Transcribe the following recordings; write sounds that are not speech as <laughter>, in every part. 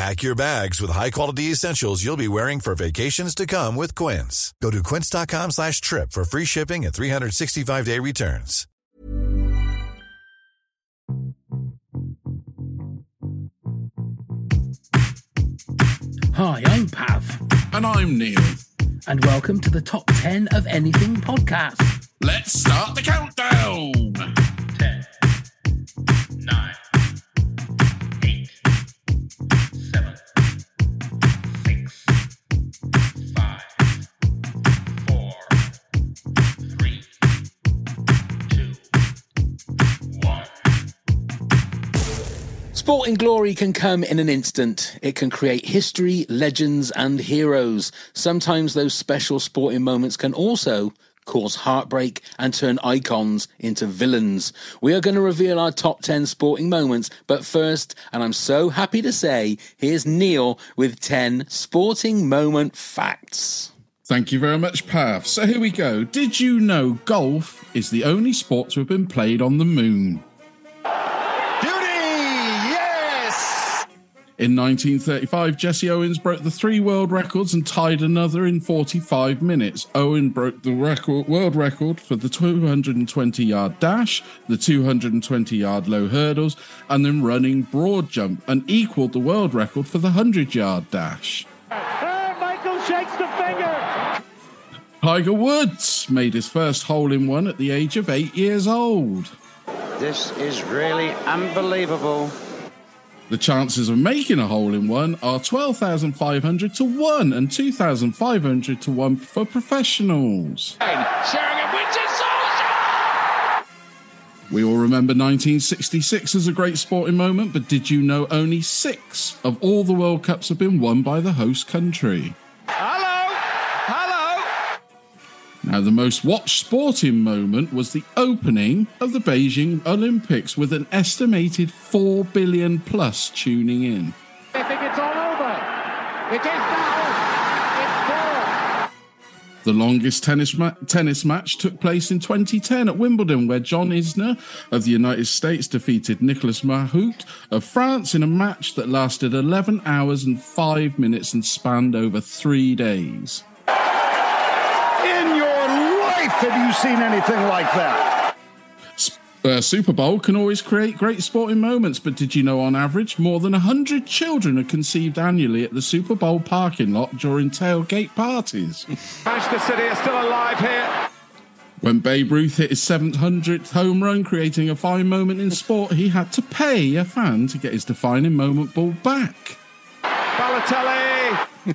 Pack your bags with high-quality essentials you'll be wearing for vacations to come with Quince. Go to quince.com slash trip for free shipping and 365-day returns. Hi, I'm Pav, And I'm Neil. and welcome to the Top 10 of Anything podcast. Let's start the countdown. 10, 9, Sporting glory can come in an instant. It can create history, legends, and heroes. Sometimes those special sporting moments can also cause heartbreak and turn icons into villains. We are going to reveal our top 10 sporting moments, but first, and I'm so happy to say, here's Neil with 10 sporting moment facts. Thank you very much, Pav. So here we go. Did you know golf is the only sport to have been played on the moon? In 1935, Jesse Owens broke the three world records and tied another in 45 minutes. Owen broke the record, world record for the 220 yard dash, the 220 yard low hurdles, and then running broad jump, and equaled the world record for the 100 yard dash. Michael shakes the finger. Tiger Woods made his first hole in one at the age of eight years old. This is really unbelievable. The chances of making a hole in one are 12,500 to 1 and 2,500 to 1 for professionals. We all remember 1966 as a great sporting moment, but did you know only six of all the World Cups have been won by the host country? Now, the most watched sporting moment was the opening of the Beijing Olympics with an estimated 4 billion plus tuning in. I think it's all over. It is now. It's four. The longest tennis, ma- tennis match took place in 2010 at Wimbledon, where John Isner of the United States defeated Nicolas Mahut of France in a match that lasted 11 hours and 5 minutes and spanned over three days. In your life have you seen anything like that? Uh, Super Bowl can always create great sporting moments, but did you know on average more than 100 children are conceived annually at the Super Bowl parking lot during tailgate parties? Manchester City are still alive here. When Babe Ruth hit his 700th home run, creating a fine moment in sport, he had to pay a fan to get his defining moment ball back. Balotelli. <laughs>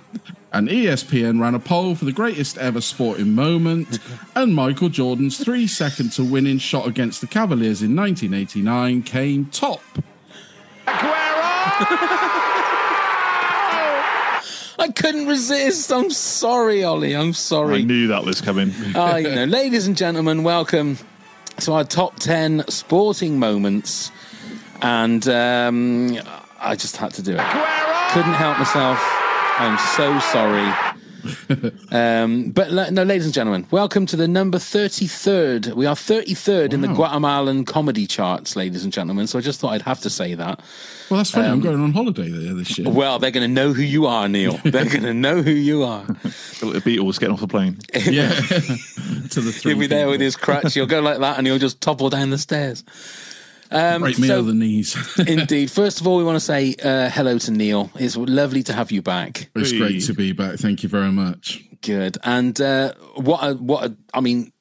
And ESPN ran a poll for the greatest ever sporting moment, <laughs> and Michael Jordan's three second to winning shot against the Cavaliers in 1989 came top. <laughs> I couldn't resist. I'm sorry, Ollie. I'm sorry. I knew that was coming. Ah, you know, ladies and gentlemen, welcome to our top 10 sporting moments. And um, I just had to do it. Couldn't help myself. I'm so sorry. um, but la- no, ladies and gentlemen, welcome to the number 33rd. We are 33rd in the Guatemalan comedy charts, ladies and gentlemen. So I just thought I'd have to say that. Well, that's funny. I'm going on holiday there this year. Well, they're going to know who you are, Neil. <laughs> They're going to know who you are. <laughs> The Beatles getting off the plane. yeah, <laughs> to the 3 He'll be there people. with his crutch. He'll go like that and he'll just topple down the stairs. Um, Break me so- over the knees. <laughs> <laughs> Indeed. First of all, we want to say uh, hello to Neil. It's lovely to have you back. it's great to be back. Thank you very much. Good. And uh, what? A, what? A, I mean,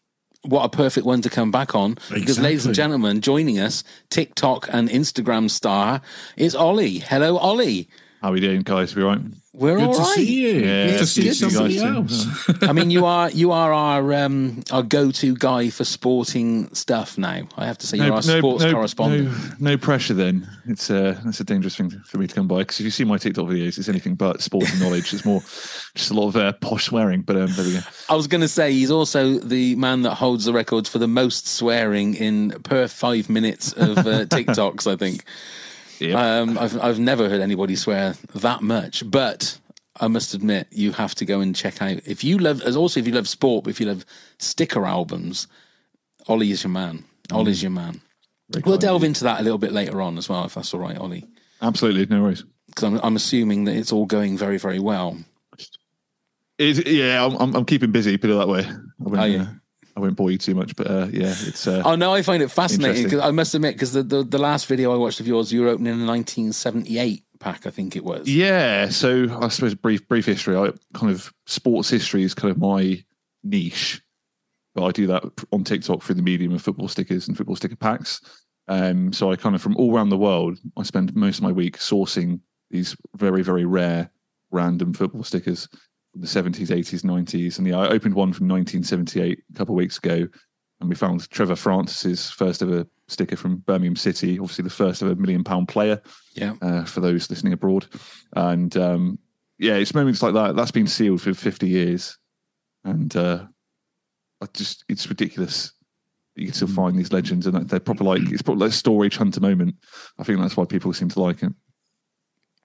what a perfect one to come back on. Because, ladies and gentlemen, joining us, TikTok and Instagram star is Ollie. Hello, Ollie. How are we doing, guys? We all right? We're Good all to see you. Yeah, Good to see good see you somebody guys else. I mean, you <laughs> are you are our um, our go to guy for sporting stuff now. I have to say, you're our sports correspondent. No, no pressure. Then it's uh, that's a dangerous thing for me to come by because if you see my TikTok videos, it's anything but sporting knowledge. It's more just a lot of uh, posh swearing. But um, there we go. I was going to say he's also the man that holds the records for the most swearing in per five minutes of uh, <laughs> TikToks. I think. Yeah. Um, I've I've never heard anybody swear that much, but I must admit you have to go and check out if you love as also if you love sport, but if you love sticker albums, Ollie is your man. Ollie Ollie's your man. We'll delve into that a little bit later on as well, if that's all right, Ollie. Absolutely, no worries. Because I'm I'm assuming that it's all going very very well. It's, yeah, I'm, I'm, I'm keeping busy. Put it that way. Are you? uh, I won't bore you too much, but uh, yeah, it's. Uh, Oh no, I find it fascinating because I must admit because the, the the last video I watched of yours, you were opening a 1978 pack, I think it was. Yeah, so I suppose brief brief history. I kind of sports history is kind of my niche, but I do that on TikTok through the medium of football stickers and football sticker packs. Um, so I kind of from all around the world, I spend most of my week sourcing these very very rare random football stickers the seventies, eighties, nineties, and yeah, I opened one from 1978 a couple of weeks ago, and we found Trevor Francis's first ever sticker from Birmingham City, obviously the first ever million pound player Yeah. uh, for those listening abroad. And um, yeah, it's moments like that. That's been sealed for 50 years. And uh, I just, it's ridiculous. You can still find these legends and they're proper like, it's probably like a storage hunter moment. I think that's why people seem to like it.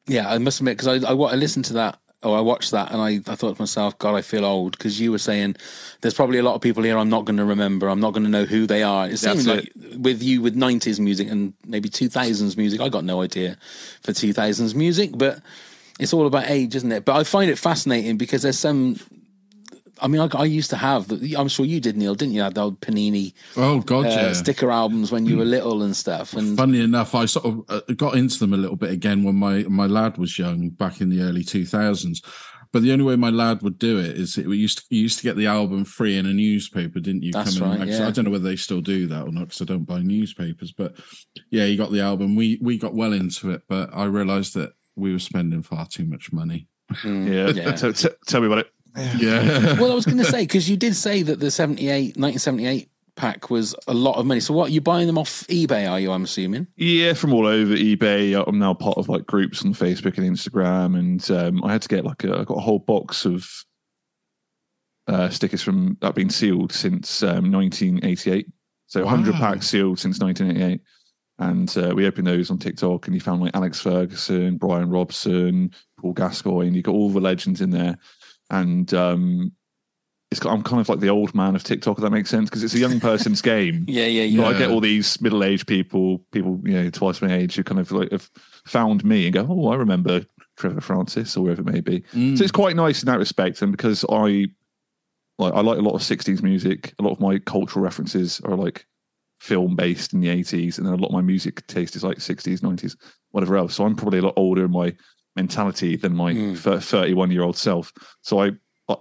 Yeah, I must admit because I, I I listened to that or I watched that and I, I thought to myself, God, I feel old because you were saying there's probably a lot of people here I'm not going to remember. I'm not going to know who they are. It seems like with you with 90s music and maybe 2000s music, I got no idea for 2000s music, but it's all about age, isn't it? But I find it fascinating because there's some. I mean, I, I used to have. I'm sure you did, Neil, didn't you? Had the old Panini Oh God, uh, yeah. sticker albums when you were little and stuff. And Funny enough, I sort of uh, got into them a little bit again when my my lad was young, back in the early two thousands. But the only way my lad would do it is it we used to, you used to get the album free in a newspaper, didn't you? That's Come in- right, yeah. I don't know whether they still do that or not because I don't buy newspapers. But yeah, you got the album. We we got well into it, but I realised that we were spending far too much money. Yeah. <laughs> Yeah. Tell, tell- tell me about it. Yeah. <laughs> well, I was going to say because you did say that the 78, 1978 pack was a lot of money. So what? You buying them off eBay? Are you? I'm assuming. Yeah, from all over eBay. I'm now part of like groups on Facebook and Instagram, and um, I had to get like a, I got a whole box of uh, stickers from that been sealed since um, 1988. So 100 Wow. packs sealed since 1988, and uh, we opened those on TikTok, and you found like Alex Ferguson, Brian Robson, Paul Gascoigne. You got all the legends in there, and um, it's got, I'm kind of like the old man of TikTok. If that makes sense, because it's a young <laughs> person's game. Yeah, yeah, yeah. I get all these middle-aged people, people you know twice my age, who kind of like have found me and go, "Oh, I remember Trevor Francis or wherever it may be." Mm. So it's quite nice in that respect, and because I like I like a lot of '60s music, a lot of my cultural references are like film-based in the '80s, and then a lot of my music taste is like '60s, '90s, whatever else. So I'm probably a lot older in my mentality than my Mm. 31-year-old self. So I,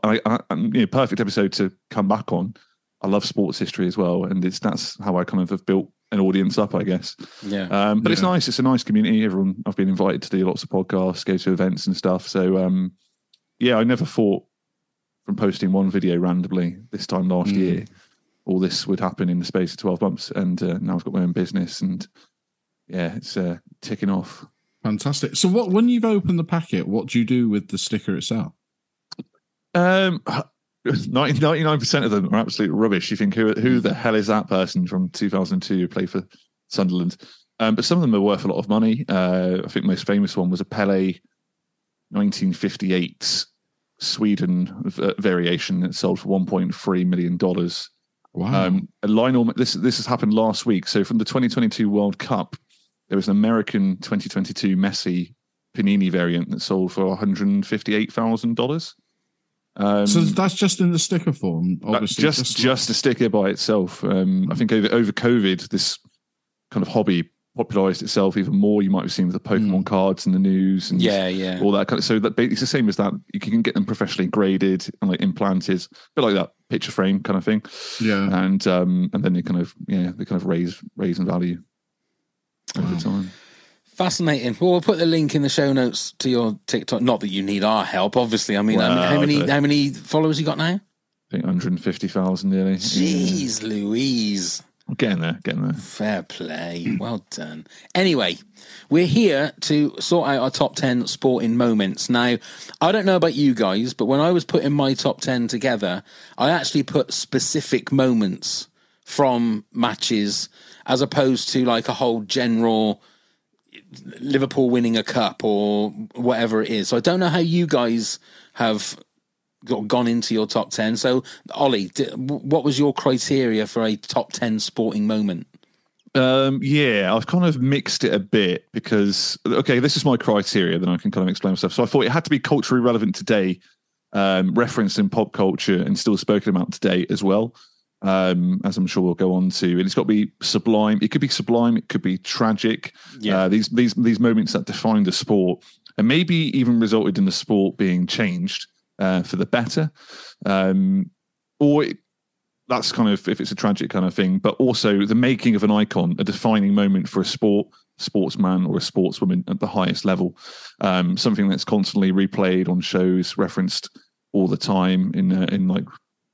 I, I, I you know, perfect episode to come back on. I love sports history as well, and it's that's how I kind of have built an audience up, I guess. Yeah. Um, but it's nice. It's a nice community. Everyone I've been invited to do lots of podcasts, go to events and stuff. So um, yeah, I never thought from posting one video randomly this time last Mm. year, all this would happen in the space of twelve months. And uh, now I've got my own business, and yeah, it's uh, ticking off. Fantastic. So, what when you've opened the packet, what do you do with the sticker itself? Um, <laughs> 99 percent of them are absolute rubbish. You think who who the hell is that person from 2002 who played for Sunderland? Um, but some of them are worth a lot of money. Uh, I think the most famous one was a Pele 1958 Sweden v- variation that sold for 1.3 million dollars. Wow. Um, Lionel, this this has happened last week. So from the 2022 World Cup, there was an American 2022 Messi Panini variant that sold for 158 thousand dollars. Um, so that's just in the sticker form, obviously. just just a sticker by itself. Um, I think over over COVID, this kind of hobby popularized itself even more. You might have seen with the Pokemon cards in the news and Yeah, yeah. all that kind of. So that it's the same as that. You can get them professionally graded and like implanted, a bit like that picture frame kind of thing. Yeah. and um, and then they kind of yeah they kind of raise raise in value over time. Fascinating. Well, we'll put the link in the show notes to your TikTok. Not that you need our help, obviously. I mean, I mean, how many how many followers you got now? I think 150,000 nearly. Jeez, Louise. Getting there, getting there. Fair play. Well done. Anyway, we're here to sort out our top 10 sporting moments. Now, I don't know about you guys, but when I was putting my top 10 together, I actually put specific moments from matches as opposed to like a whole general Liverpool winning a cup or whatever it is. So I don't know how you guys have got gone into your top 10. So, Ollie, what was your criteria for a top 10 sporting moment? Um, yeah, I've kind of mixed it a bit because okay, this is my criteria. Then I can kind of explain myself. So I thought it had to be culturally relevant today, um, referenced in pop culture and still spoken about today as well. Um, as I'm sure we'll go on to, and it's got to be sublime. It could be sublime. It could be tragic. Yeah. Uh, these these these moments that define the sport and maybe even resulted in the sport being changed uh, for the better, um, or it, that's kind of if it's a tragic kind of thing, but also the making of an icon, a defining moment for a sport, sportsman or a sportswoman at the highest level. Um, something that's constantly replayed on shows, referenced all the time in uh, in like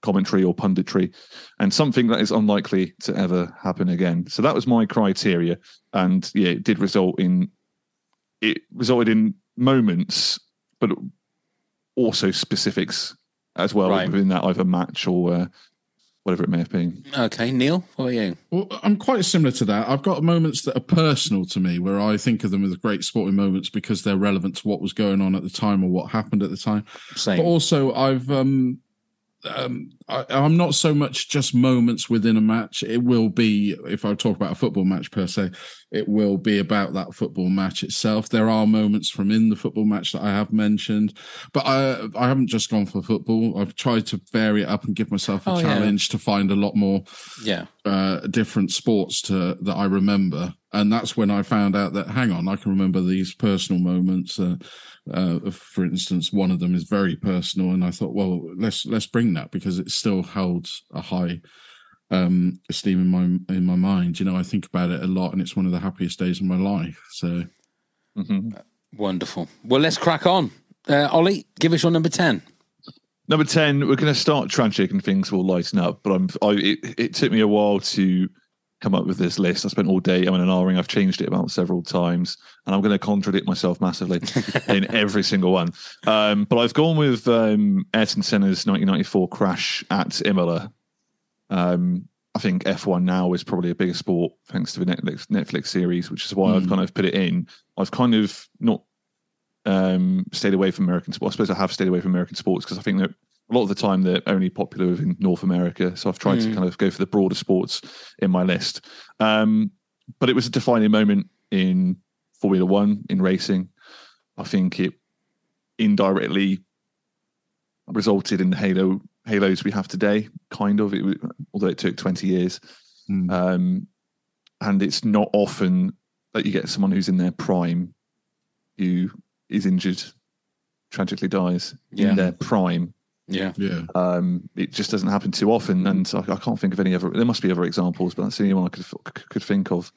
commentary or punditry, and something that is unlikely to ever happen again. So that was my criteria, and yeah, it did result in it resulted in moments, but also specifics as well Right. within that either match or uh, whatever it may have been. Okay, Neil, what are you? Well, I'm quite similar to that. I've got moments that are personal to me where I think of them as great sporting moments because they're relevant to what was going on at the time or what happened at the time. Same. But also, I've um, um, I, I'm not so much just moments within a match. It will be if I talk about a football match per se, it will be about that football match itself. There are moments from in the football match that I have mentioned, but I I haven't just gone for football. I've tried to vary it up and give myself a Oh, yeah. challenge to find a lot more yeah. uh, different sports to that I remember, and that's when I found out that hang on, I can remember these personal moments. Uh, uh, for instance, one of them is very personal, and I thought, well, let's let's bring that because it still holds a high um, esteem in my in my mind. You know, I think about it a lot, and it's one of the happiest days of my life. So, mm-hmm. Wonderful. Well, let's crack on. Uh, Ollie, give us your number 10. Number ten, we're going to start tragic and things will lighten up. But I'm, I, it, it took me a while to come up with this list. I spent all day I'm in an R ring. I've changed it about several times, and I'm going to contradict myself massively <laughs> in every single one. Um, but I've gone with um, Ayrton Senna's 1994 crash at Imola. Um, I think F1 now is probably a bigger sport thanks to the Netflix Netflix series, which is why I've Mm. kind of put it in. I've kind of not um, stayed away from American sports. I suppose I have stayed away from American sports because I think that a lot of the time they're only popular within North America. So I've tried to Mm. kind of go for the broader sports in my list. Um, but it was a defining moment in Formula One in racing. I think it indirectly resulted in the halo halos we have today. Kind of, it, was- although it took twenty years. Mm. Um, and it's not often that you get someone who's in their prime who is injured, tragically dies Yeah. in their prime. Yeah. yeah, Um, it just doesn't happen too often, and I, I can't think of any other. There must be other examples, but that's the only one I could could think of.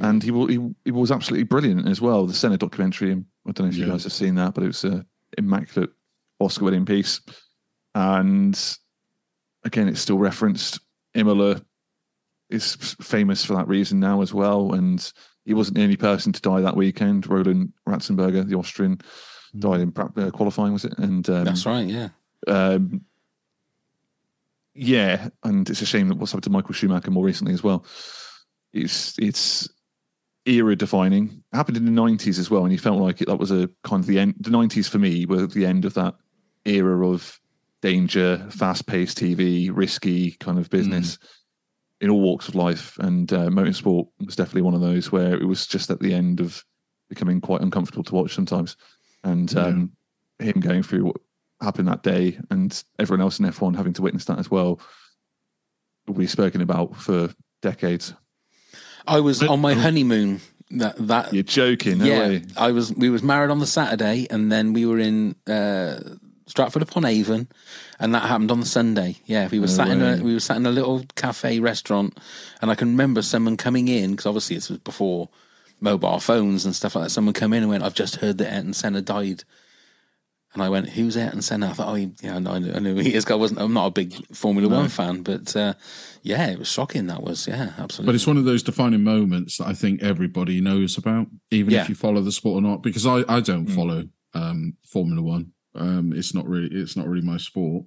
And he, wa- he he was absolutely brilliant as well. The Senna documentary. I don't know if you Yeah. guys have seen that, but it was a immaculate Oscar-winning piece. And again, it's still referenced. Imola is famous for that reason now as well. And he wasn't the only person to die that weekend. Roland Ratzenberger, the Austrian, died in uh, qualifying, was it? And um, That's right. Yeah. Um, yeah, and it's a shame that what's happened to Michael Schumacher more recently as well. It's it's era defining. It happened in the nineties as well, and you felt like it, that was a kind of the end. The nineties for me were the end of that era of danger, fast paced TV, risky kind of business in all walks of life. And uh, motorsport was definitely one of those where it was just at the end of becoming quite uncomfortable to watch sometimes. And um, him going through what happened that day and everyone else in F1 having to witness that as well we've spoken about for decades. I was on my honeymoon. That that You're joking. No yeah, way. I was. We was married on the Saturday, and then we were in uh, Stratford upon Avon, and that happened on the Sunday. Yeah, we were sat in a we were sat in a little cafe restaurant, and I can remember someone coming in because obviously this was before mobile phones and stuff like that. Someone come in and went, "I've just heard that Ayrton Senna died." And I went, "Who's Ayrton Senna?" I thought, "Oh, he, yeah, no, I knew, he is." I wasn't. I'm not a big Formula One fan, but uh, yeah, it was shocking. That was, yeah, absolutely. But it's one of those defining moments that I think everybody knows about, even Yeah. if you follow the sport or not. Because I, I don't follow um, Formula One. Um, it's not really it's not really my sport.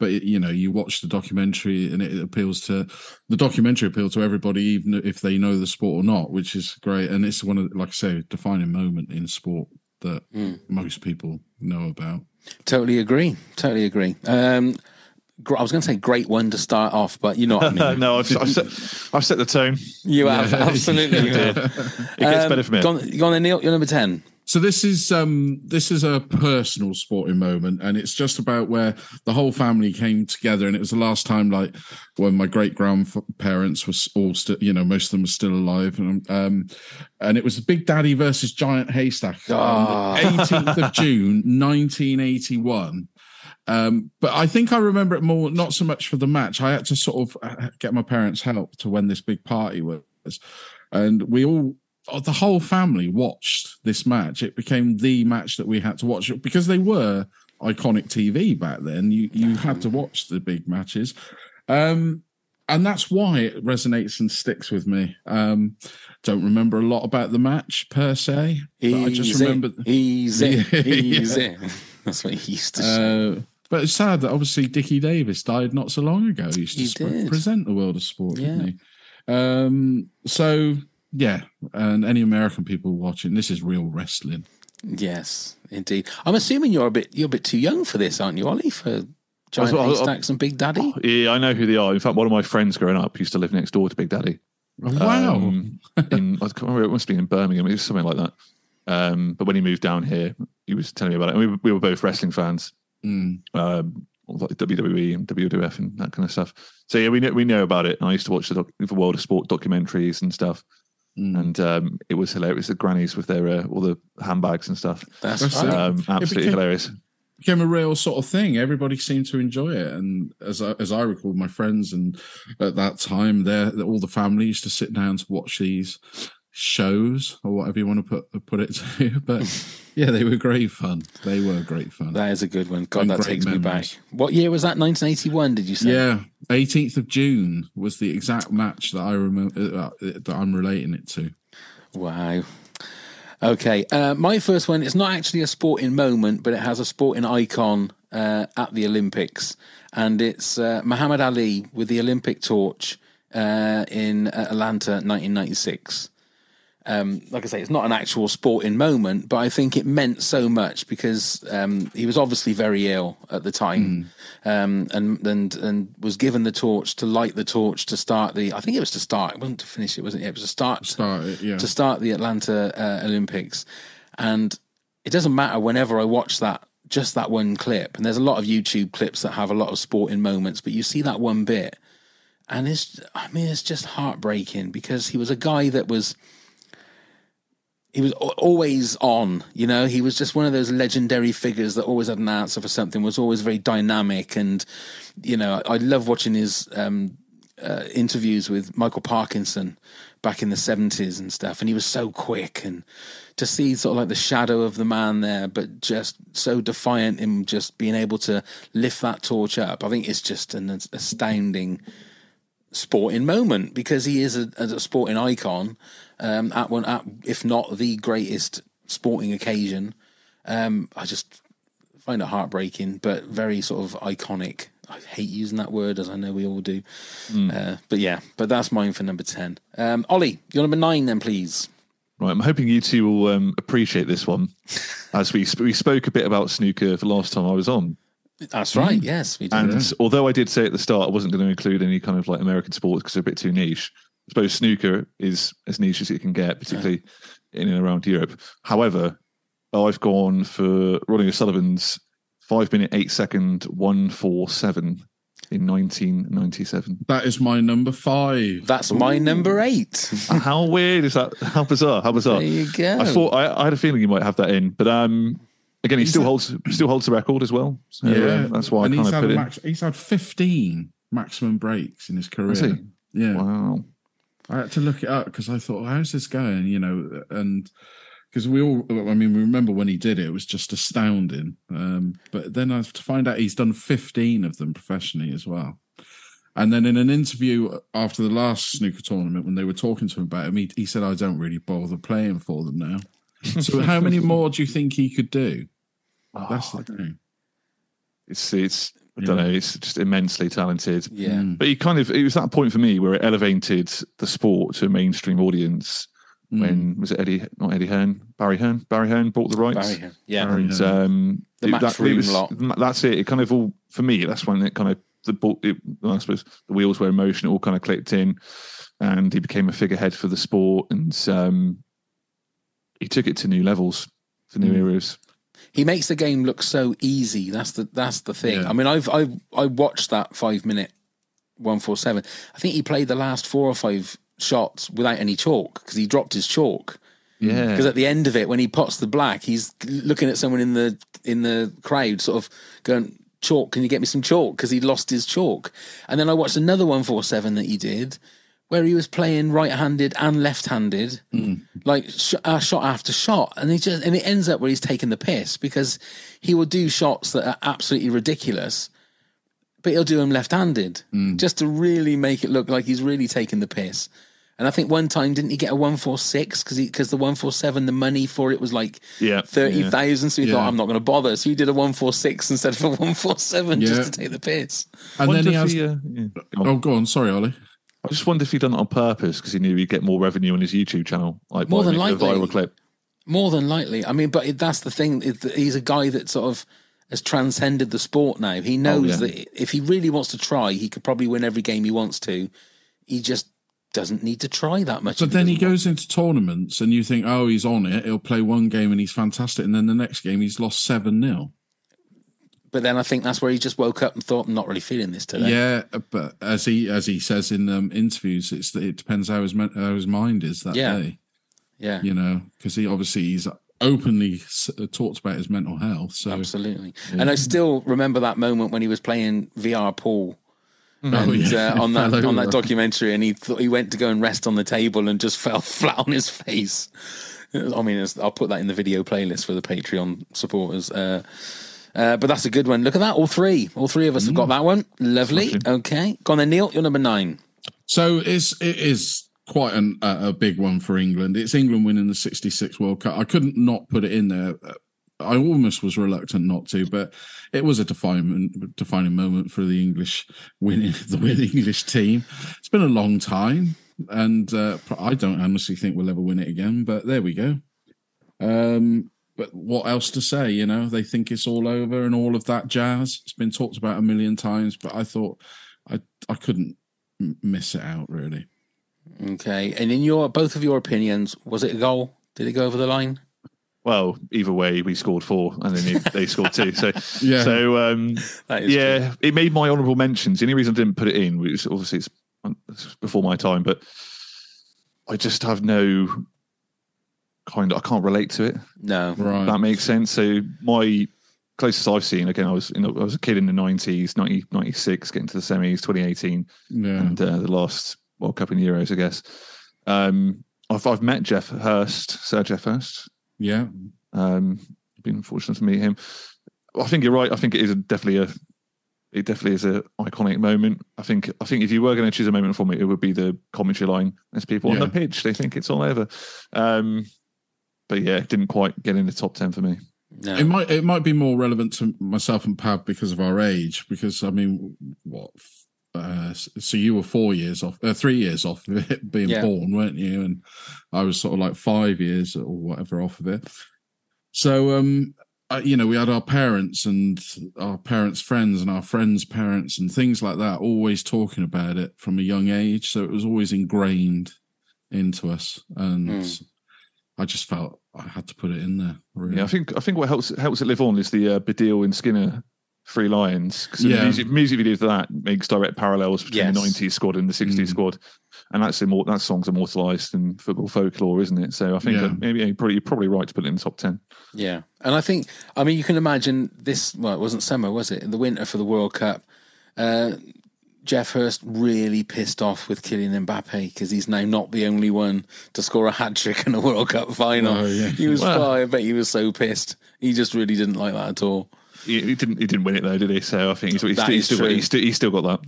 But it, you know, you watch the documentary and it appeals to the documentary appeal to everybody, even if they know the sport or not, which is great. And it's one of, like I say, defining moment in sport that most people know about. Totally agree. Totally agree. Um, I was going to say great one to start off, but you know what I <laughs> mean. no, I've, I've, set, I've set the tone. You have <laughs> absolutely. you have. It gets Um, better from here. Go on, go on then, Neil. You're number ten. So this is um this is a personal sporting moment, and it's just about where the whole family came together, and it was the last time like when my great grandparents were all still, you know, most of them were still alive, and um, and it was the Big Daddy versus Giant Haystack, Ah. eighteenth of June, nineteen eighty one. Um, but I think I remember it more, not so much for the match. I had to sort of uh, get my parents' help to when this big party was, and we all, oh, the whole family watched this match. It became the match that we had to watch because they were iconic TV back then. You you had to watch the big matches, um, and that's why it resonates and sticks with me. Um, don't remember a lot about the match per se, but I just Easy, remember. easy, <laughs> Yeah. easy. That's what he used to say. Uh, but it's sad that obviously Dickie Davies died not so long ago. He used to He sp- present the world of sport, Yeah. didn't he? Um, so yeah, and any American people watching, this is real wrestling. yes, indeed. I'm assuming you're a bit you're a bit too young for this, aren't you, Ollie? For Giant I was- I- Haystacks and Big Daddy. Yeah, I know who they are. In fact, one of my friends growing up used to live next door to Big Daddy. Wow. Um, in, I can't remember, it must be in Birmingham. It was something like that. Um, but when he moved down here, he was telling me about it. And we, were- we were both wrestling fans, Mm. um, like WWE and WWF and that kind of stuff. So yeah, we know, we know about it. And I used to watch the, doc, the World of Sport documentaries and stuff. Mm. And um, it was hilarious. The grannies with their uh, all the handbags and stuff. That's, That's right. it. Um, absolutely became- hilarious. became a real sort of thing. Everybody seemed to enjoy it, and as I, as I recall, my friends and at that time, there all the family used to sit down to watch these shows or whatever you want to put put it to. <laughs> But yeah, they were great fun. They were great fun. That is a good one. God, And that takes me back. What year was that? 1981? Did you say? Yeah, 18th of June was the exact match that I remember uh, that I'm relating it to. Wow. Okay, uh, my first one. It's not actually a sporting moment, but it has a sporting icon uh, at the Olympics, and it's uh, Muhammad Ali with the Olympic torch uh, in uh, Atlanta, 1996. Um, like I say, it's not an actual sporting moment, but I think it meant so much because um, he was obviously very ill at the time, um, and and and was given the torch to light the torch to start the. I think it was to start. It wasn't to finish. It wasn't. It was to start Start it, yeah. to start the Atlanta uh, Olympics, and it doesn't matter whenever I watch that. Just that one clip, and there's a lot of YouTube clips that have a lot of sporting moments, but you see that one bit, and it's. I mean, it's just heartbreaking because he was a guy that was he was always on you know? He was just one of those legendary figures that always had an answer for something was always very dynamic. And you know i, I love watching his um, uh, interviews with michael parkinson back in the 70s and stuff. And he was so quick and to see sort of like the shadow of the man there but just so defiant in just being able to lift that torch up. I think it's just an astounding sporting moment because he is a, a sporting icon um, at one, at, if not the greatest sporting occasion. Um, I just find it heartbreaking, but very sort of iconic. I hate using that word, as I know we all do. Uh, but yeah, but that's mine for number ten. Um, Ollie, you're number nine, then, please. Right, I'm hoping you two will um, appreciate this one, <laughs> as we we spoke a bit about snooker the last time I was on. That's right. Yes, we do. And although I did say at the start I wasn't going to include any kind of like American sports because they're a bit too niche, I suppose snooker is as niche as it can get, particularly in and around Europe. However, I've gone for Ronnie O'Sullivan's five minute eight second one four seven in 1997. That is my number five. That's my number eight. <laughs> How weird is that? How bizarre! How bizarre! There you go. I thought I, I had a feeling you might have that in, but um, again, he still holds still holds the record as well. So, yeah, uh, that's why and I kind he's of had put a it. max, he's had 15 maximum breaks in his career. Has he? Yeah. Wow. I had to look it up because I thought, how's this going? You know, and because we all, I mean, we remember when he did it, it was just astounding. Um, but then I have to find out he's done 15 of them professionally as well. And then in an interview after the last snooker tournament, when they were talking to him about him, he, he said, I don't really bother playing for them now. <laughs> so how many more do you think he could do? That's the thing. It's it's I don't know. It's just immensely talented. Yeah. Mm. But he kind of it was that point for me where it elevated the sport to a mainstream audience. Mm. When was it Eddie? Not Eddie Hearn, Barry Hearn. Barry Hearn bought the rights. Barry Hearn, yeah. and um, The it- Matchroom it was- lot. That's it. It kind of all for me. That's when it kind of the ball. It, I suppose the wheels were in motion. It all kind of clicked in, and he became a figurehead for the sport, and um, he took it to new levels, to new Mm. eras. He makes the game look so easy. That's the that's the thing. Yeah. I mean, I've I I watched that five minute one four seven. I think he played the last four or five shots without any chalk because he dropped his chalk. Yeah, Because at the end of it, when he pots the black, he's looking at someone in the in the crowd, sort of going, "Chalk, can you get me some chalk?" Because he'd lost his chalk. And then I watched another one four seven that he did, where he was playing right handed and left handed, like sh- uh, shot after shot, and he just and it ends up where he's taking the piss because he will do shots that are absolutely ridiculous. But he'll do them left-handed just to really make it look like he's really taking the piss. And I think one time didn't he get a one four six because because the one four seven the money for it was like Yeah, thirty thousand. So he Yeah. thought I'm not going to bother. So he did a one four six instead of a one four seven Yeah. just to take the piss. And then he has. he, uh, yeah. Go. Oh, go on. Sorry, Ollie. I just wonder if he'd done it on purpose because he knew he'd get more revenue on his YouTube channel, like More than making a likely. viral clip. More than likely, I mean, but it, that's the thing. It, he's a guy that sort of has transcended the sport now. He knows Oh, yeah. that if he really wants to try, he could probably win every game he wants to. He just doesn't need to try that much. But then he doesn't goes into tournaments and you think, oh, he's on it. He'll play one game and he's fantastic. And then the next game, he's lost 7 0. But then I think that's where he just woke up and thought, I'm not really feeling this today. Yeah. But as he as he says in um, interviews, it's it depends how his, how his mind is that Yeah. day, Yeah. you know, because he obviously he's openly s- uh, talked about his mental health. So, Absolutely. And I still remember that moment when he was playing VR pool. <laughs> Oh, And yeah. uh, on that <laughs> on that documentary, and he thought he went to go and rest on the table and just <laughs> fell flat on his face. I mean, I'll put that in the video playlist for the Patreon supporters. Uh, uh, but that's a good one. Look at that, all three, all three of us have Mm. got that one. Lovely. Okay, go on then, Neil. You're number nine. So it's it is quite an, a, a big one for England. It's England winning the '66 World Cup. I couldn't not put it in there. I almost was reluctant not to, but it was a defining defining moment for the English winning <laughs> the winning English team. It's been a long time, and uh, I don't honestly think we'll ever win it again. But there we go. Um, but what else to say? You know, they think it's all over and all of that jazz. It's been talked about a million times, but I thought I I couldn't m- miss it out really. Okay, and in your both of your opinions, was it a goal? Did it go over the line? Well, either way, we scored four, and then they, they scored two. So, <laughs> Yeah. so um, That is yeah, it made my honourable mentions. The only reason I didn't put it in was obviously it's, it's before my time, but I just have no kind. of I can't relate to it. No, Right. That makes sense. So my closest I've seen again, I was in, I was a kid in the nineties, 90, 96, getting to the semis, twenty eighteen, yeah. and uh, the last World Cup in Euros, I guess. Um, I've I've met Geoff Hurst, Sir Geoff Hurst. Yeah. Um, been fortunate to meet him. I think you're right. I think it is definitely a it definitely is a iconic moment. I think I think if you were going to choose a moment for me, it would be the commentary line. There's people on the pitch; they think it's all over. Um, but yeah, it didn't quite get in the top ten for me. no. It might it might be more relevant to myself and Pav because of our age. Because I mean, what? Uh, so you were four years off, uh, three years off of it <laughs> being Yeah. born, weren't you? And I was sort of like five years or whatever off of it. So, um, uh, you know, we had our parents and our parents' friends and our friends' parents and things like that, always talking about it from a young age. So it was always ingrained into us, and Mm. I just felt I had to put it in there. Really. Yeah, I think I think what helps helps it live on is the uh, Baddiel and Skinner Three Lions because Yeah. the music, music video to that makes direct parallels between the '90s squad and the '60s Mm. squad, and that's immor- that song's immortalised in football folklore, isn't it? So I think Yeah. that maybe you're probably, you're probably right to put it in the top ten. Yeah, and I think I mean you can imagine this. Well, it wasn't summer, was it? In the winter for the World Cup, uh, Geoff Hurst really pissed off with Kylian Mbappe because he's now not the only one to score a hat trick in a World Cup final. Oh, yeah. He was, Well- I bet he was so pissed. He just really didn't like that at all. He, he didn't he didn't win it though, did he? So I think he's, he's, he's, still, he's, still, he's still got that.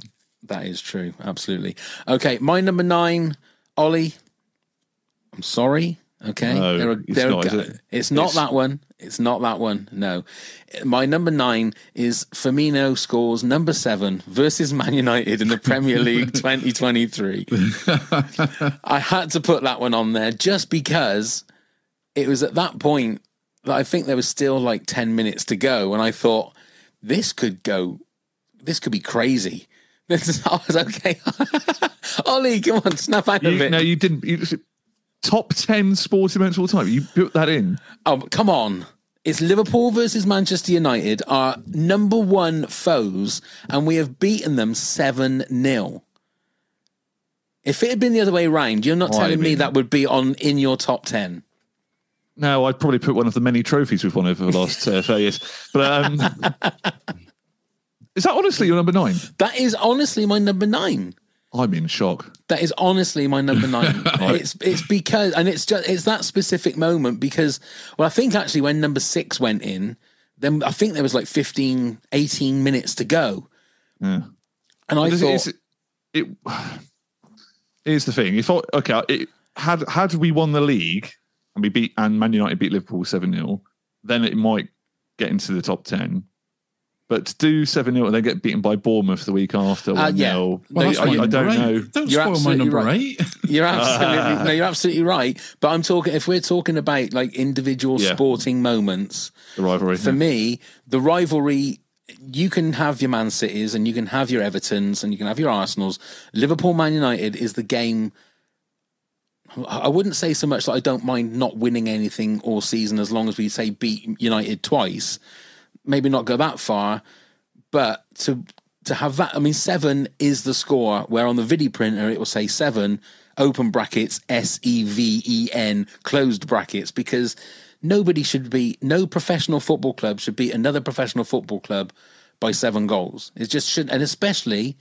That is true, absolutely. Okay, my number nine, Ollie. I'm sorry. Okay, No, There are- it's there not, go- it? It's not It's- that one. It's not that one. No, my number nine is Firmino scores number seven versus Man United in the Premier <laughs> League 2023. <laughs> I had to put that one on there just because it was at that point that I think there was still like 10 minutes to go, and I thought this could go, this could be crazy. This <laughs> is, I was okay. Ollie, come on, snap out of You, it. no, you didn't. You, top ten sporting events of all time. You put that in. Oh, come on. It's Liverpool versus Manchester United, our number one foes, and we have beaten them 7 0. If it had been the other way around, you're not telling me that would be on in your top 10. No, I'd probably put one of the many trophies we've won over the last uh, 30 years. But um, <laughs> is that honestly your number nine? That is honestly my number nine. I'm in shock. That is honestly my number nine. <laughs> it's it's because and it's just it's that specific moment because well I think actually when number six went in, then I think there was like 15, 18 minutes to go. Yeah. And I But thought it's- it, here's the thing. If I, okay, it, had had we won the league and we beat and Man United beat Liverpool seven 0 then it might get into the top ten. But to do seven 0 and then get beaten by Bournemouth the week after, Uh, yeah. I, No, that's I- I, I don't eight. know. Don't You're spoil my number right. eight. <laughs> You're absolutely <laughs> no, you're absolutely right. But I'm talking if we're talking about like individual Yeah. sporting moments. The rivalry. For me, the rivalry you can have your Man Cities and you can have your Evertons and you can have your Arsenals. Liverpool Man United is the game. I wouldn't say so much that I don't mind not winning anything all season as long as we say beat United twice. Maybe not go that far, but to to have that. I mean, seven is the score. Where on the video printer it will say seven open brackets S E V E N closed brackets because nobody should be no professional football club should beat another professional football club by seven goals. It just shouldn't, and especially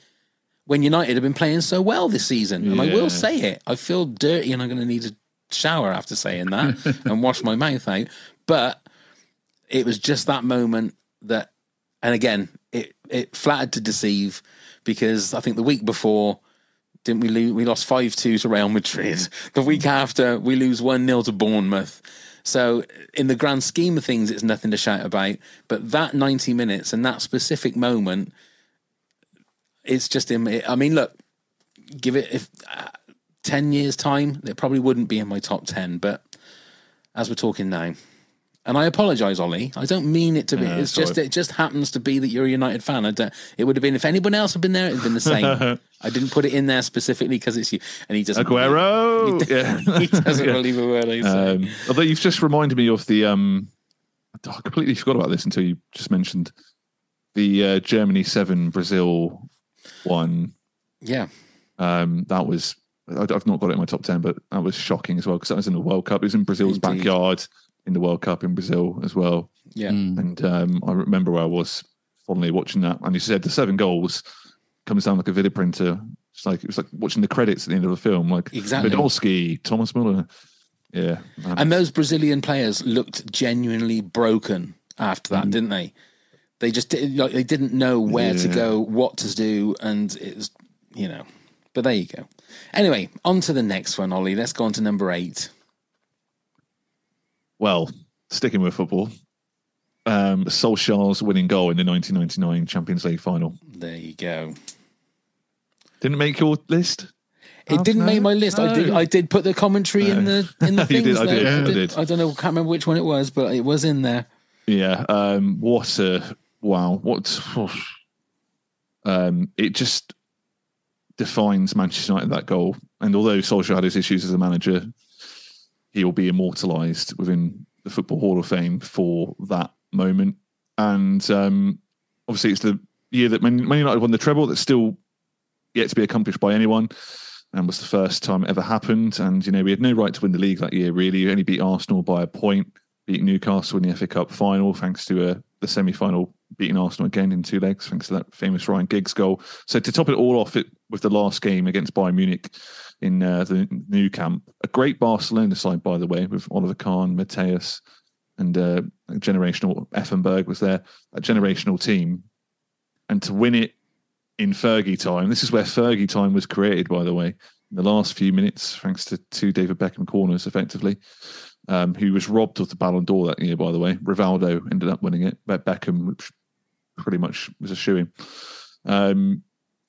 when United have been playing so well this season. And I will say it. I feel dirty, and I'm going to need a shower after saying that <laughs> and wash my mouth out. But it was just that moment that, and again, it it flattered to deceive because I think the week before. Didn't we lose? We lost 5 2 to Real Madrid. <laughs> The week after, we lose 1 0 to Bournemouth. So, in the grand scheme of things, it's nothing to shout about. But that 90 minutes and that specific moment, it's just in. I mean, look, give it if uh, 10 years' time, it probably wouldn't be in my top 10. But as we're talking now, and I apologise, Ollie. I don't mean it to be. Yeah, it's just it just happens to be that you're a United fan. I don't, it would have been if anyone else had been there, it'd have been the same. <laughs> I didn't put it in there specifically because it's you, and he doesn't. Aguero. <laughs> He, yeah. <laughs> he doesn't Yeah. believe a word I say. Um, although you've just reminded me of the, um, I completely forgot about this until you just mentioned the uh, Germany seven Brazil one. yeah, Um, that was I've not got it in my top ten, but that was shocking as well because that was in the World Cup. It was in Brazil's Indeed. backyard in the World Cup in Brazil as well. yeah. And um, I remember where I was fondly watching that. And you said the seven goals comes down like a video printer. It's like it was like watching the credits at the end of a film, like Exactly. Podolski, Thomas Muller. Yeah, man. And those Brazilian players looked genuinely broken after Mm. that, didn't they? They just did, like they didn't know where to go, what to do, and it was, you know. But there you go. Anyway, on to the next one, Ollie. Let's go on to number eight. Well, sticking with football, um, Solskjaer's winning goal in the 1999 Champions League final There you go. didn't make your list. It Oh, didn't no? make my list. I did. I did put the commentary in the in the <laughs> things. did, I though. did, I did. I don't know. Can't remember which one it was, but it was in there. Yeah. Um, what a wow. What um, it just defines Manchester United that goal. And although Solskjaer had his issues as a manager, he will be immortalised within the Football Hall of Fame for that moment. And um, obviously it's the year that Man, United won the treble. That's still yet to be accomplished by anyone, and was the first time it ever happened. And you know we had no right to win the league that year. Really, only beat Arsenal by a point, beat Newcastle in the FA Cup final, thanks to uh, the semi-final beating Arsenal again in two legs, thanks to that famous Ryan Giggs goal. So to top it all off, it with the last game against Bayern Munich in uh, the Nou Camp, a great Barcelona side by the way, with Oliver Kahn, Matthäus, and uh, generational Effenberg was there, a generational team, and to win it in Fergie time. This is where Fergie time was created, by the way, in the last few minutes, thanks to two David Beckham corners, effectively. Um, who was robbed of the Ballon d'Or that year, by the way. Rivaldo ended up winning it, but Beckham, which pretty much was a shoe um,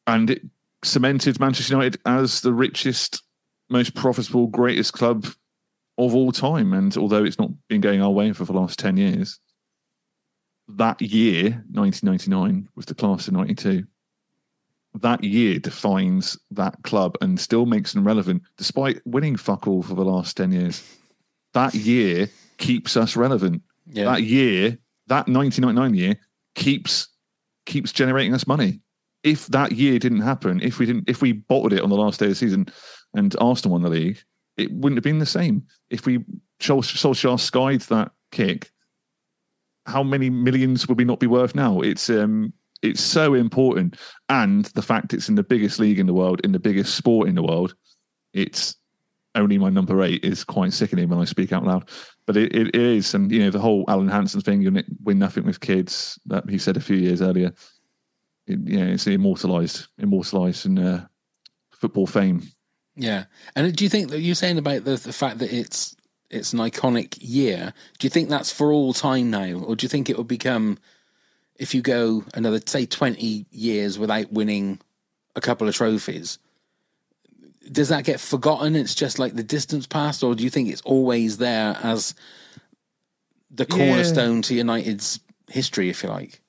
and it cemented Manchester United as the richest, most profitable, greatest club of all time. And although it's not been going our way for the last 10 years, that year, 1999, was the class of 92. That year defines that club and still makes them relevant, despite winning fuck all for the last 10 years. That year keeps us relevant. Yeah. That year, that 1999 year, keeps keeps generating us money. If that year didn't happen, if we didn't, if we bottled it on the last day of the season, and Arsenal won the league, it wouldn't have been the same. If we Sol- Solskjaer skied that kick, how many millions would we not be worth now? It's um, it's so important, and the fact it's in the biggest league in the world, in the biggest sport in the world, it's only my number eight is quite sickening when I speak out loud. But it, it is, and you know the whole Alan Hansen thing, you win nothing with kids that he said a few years earlier. It, yeah, it's immortalized, immortalized in uh, football fame. Yeah, and do you think that you're saying about the the fact that it's it's an iconic year? Do you think that's for all time now, or do you think it will become if you go another say twenty years without winning a couple of trophies? Does that get forgotten? It's just like the distance passed, or do you think it's always there as the Yeah. cornerstone to United's history, if you like?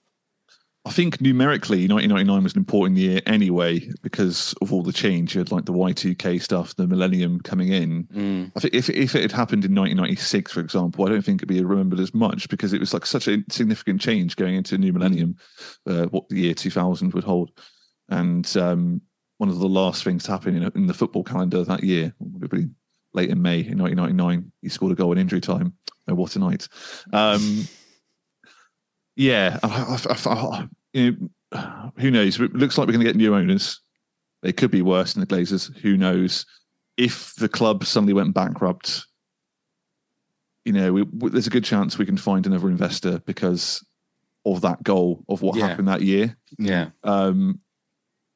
I think numerically, 1999 was an important year anyway because of all the change. You had like the Y2K stuff, the millennium coming in. I think if if it had happened in 1996, for example, I don't think it'd be remembered as much because it was like such a significant change going into a new millennium, uh, what the year 2000 would hold. And um, one of the last things to happen in, in the football calendar that year would have been late in May in 1999. He scored a goal in injury time. Oh, what a night! Um, yeah, I, I, I, you know, who knows? It looks like we're going to get new owners. They could be worse than the Glazers. Who knows? If the club suddenly went bankrupt, you know, we, w- there's a good chance we can find another investor because of that goal of what Yeah. happened that year. Yeah, Um,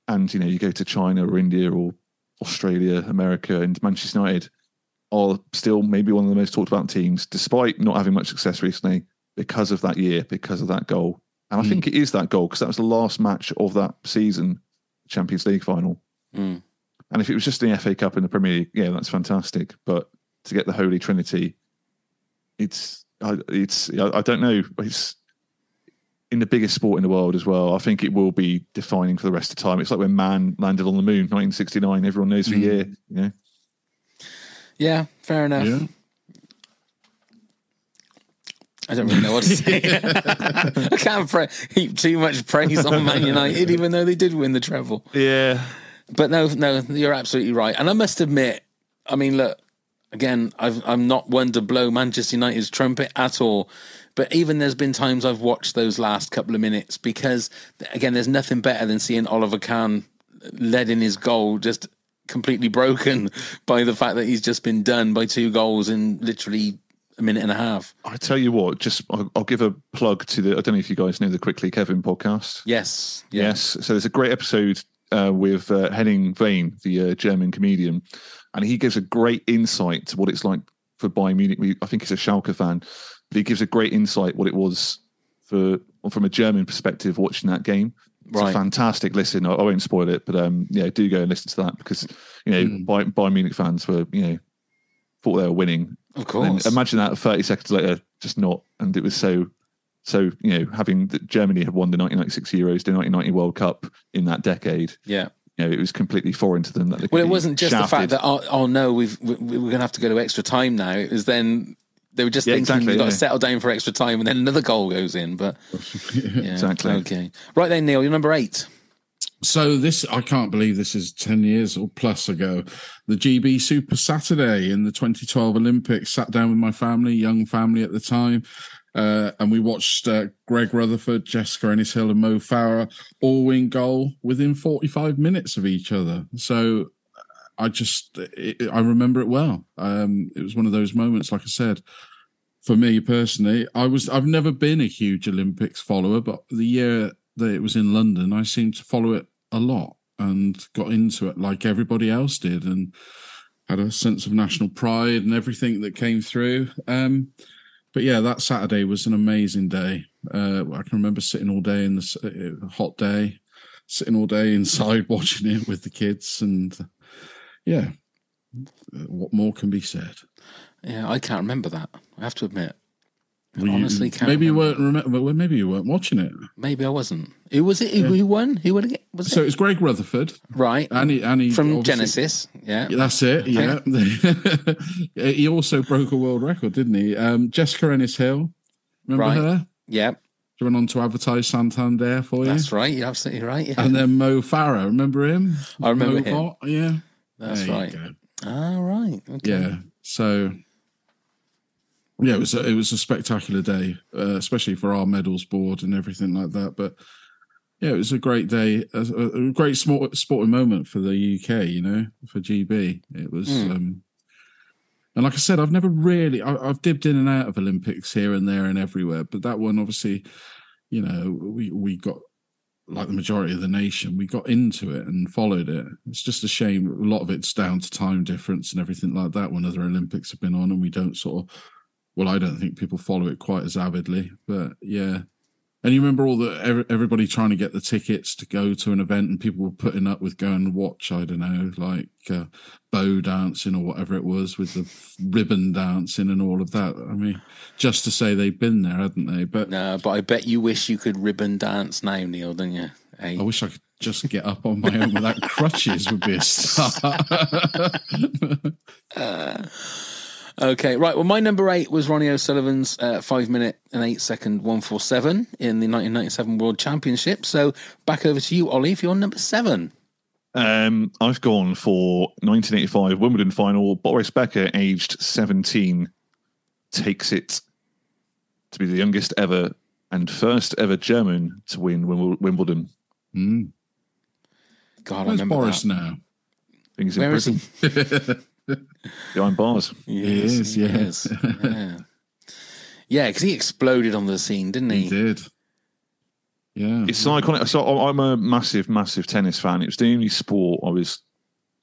and you know, you go to China or India or Australia, America, and Manchester United are still maybe one of the most talked about teams, despite not having much success recently, because of that year, because of that goal. And I think it is that goal because that was the last match of that season, Champions League final. Mm. And if it was just the FA Cup and the Premier League, yeah, that's fantastic. But to get the Holy Trinity, it's I, it's I, I don't know. It's in the biggest sport in the world as well. I think it will be defining for the rest of time. It's like when man landed on the moon, 1969. Everyone knows the year. You know, yeah, fair enough. Yeah. I don't really know what to <laughs> say. <laughs> I can't pra- heap too much praise on Man United, even though they did win the treble. yeah. But no, no, you're absolutely right. And I must admit, I mean, look, again, I've, I'm not one to blow Manchester United's trumpet at all. But even there's been times I've watched those last couple of minutes because, again, there's nothing better than seeing Oliver Kahn led in his goal just completely broken <laughs> by the fact that he's just been done by two goals in literally a minute and a half. I tell you what, just I'll, I'll give a plug to the. I don't know if you guys know the Quickly Kevin podcast. Yes. Yes. So there's a great episode uh, with uh, Henning Wehn, the uh, German comedian, and he gives a great insight to what it's like for Bayern Munich. I think he's a Schalke fan, but he gives a great insight what it was for from a German perspective watching that game. It's Right. a fantastic listen. I, I won't spoil it, but um, yeah, do go and listen to that because you know Bayern, Bayern Munich fans were you know thought they were winning. Of course. imagine that 30 seconds later, just not, and it was so. So you know, having the, Germany had won the 1996 Euros, the 1990 World Cup in that decade, yeah. you know, it was completely foreign to them that they could Well, it wasn't just the fact that oh, oh no, we've we, we're going to have to go to extra time now. It was then They were just Yeah, thinking exactly, we've got to settle down for extra time, and then another goal goes in. But <laughs> yeah, Exactly. Okay, right then, Neil, you're number eight. So this, I can't believe this is ten years or plus ago. The GB Super Saturday in the 2012 Olympics. Sat down with my family, young family at the time, uh, and we watched uh, Greg Rutherford, Jessica Ennis Hill, and Mo Farah all win goal within 45 minutes of each other. So I just, it, I remember it well. Um, it was one of those moments, like I said. For me personally, I was I've never been a huge Olympics follower, but the year that it was in London, I seemed to follow it a lot and got into it like everybody else did and had a sense of national pride and everything that came through. Um, but yeah, that Saturday was an amazing day. Uh, I can remember sitting all day in the uh, hot day, sitting all day inside <laughs> watching it with the kids, and yeah, what more can be said? Yeah, I can't remember that. I have to admit. I Were you- honestly can't. maybe you weren't remember. Well, maybe you weren't watching it. Maybe I wasn't. Who was it? Who, who won? Who won? again? Was So it it's Greg Rutherford, right and he, and he from Genesis? Yeah. Yeah, That's it. Yeah. <laughs> he also broke a world record, didn't he? Um, Jessica Ennis Hill. Remember Right. her? Yeah, She went on to advertise Santander for you. that's right. You're absolutely right. Yeah. And then Mo Farah. Remember him? I remember Mo him. Bot, Yeah. That's There right. go. Ah, right. Okay. Yeah. So. Yeah, it was a, it was a spectacular day, uh, especially for our medals board and everything like that. But yeah, it was a great day, a, a great sport, sporting moment for the UK. You know, for GB, it was. Mm. Um, and like I said, I've never really, I, I've dipped in and out of Olympics here and there and everywhere, but that one, obviously, you know, we we got like the majority of the nation, we got into it and followed it. It's just a shame. A lot of it's down to time difference and everything like that. When other Olympics have been on, and we don't sort of, well, I don't think people follow it quite as avidly. But yeah, and you remember all the everybody trying to get the tickets to go to an event, and people were putting up with going to watch. I don't know, like uh, bow dancing or whatever it was with the ribbon dancing and all of that. I mean, just to say they've been there, hadn't they? But No, but I bet you wish you could ribbon dance now, Neil, don't you? Hey. I wish I could just get up on my own without <laughs> crutches would be a start. <laughs> Okay, right. Well, my number eight was Ronnie O'Sullivan's uh, five minute and eight second 147 in the 1997 World Championship. So back over to you, Ollie, for your number seven. Um, I've gone for 1985 Wimbledon final. Boris Becker, aged 17, takes it to be the youngest ever and first ever German to win Wimbledon. Mm. God, I remember Boris that. now? I think he's in Where is prison <laughs> behind bars. He is, yeah. Yeah, yeah, because he exploded on the scene, didn't he? He did. Yeah. It's iconic. So I- I'm a massive, massive tennis fan. It was the only sport I was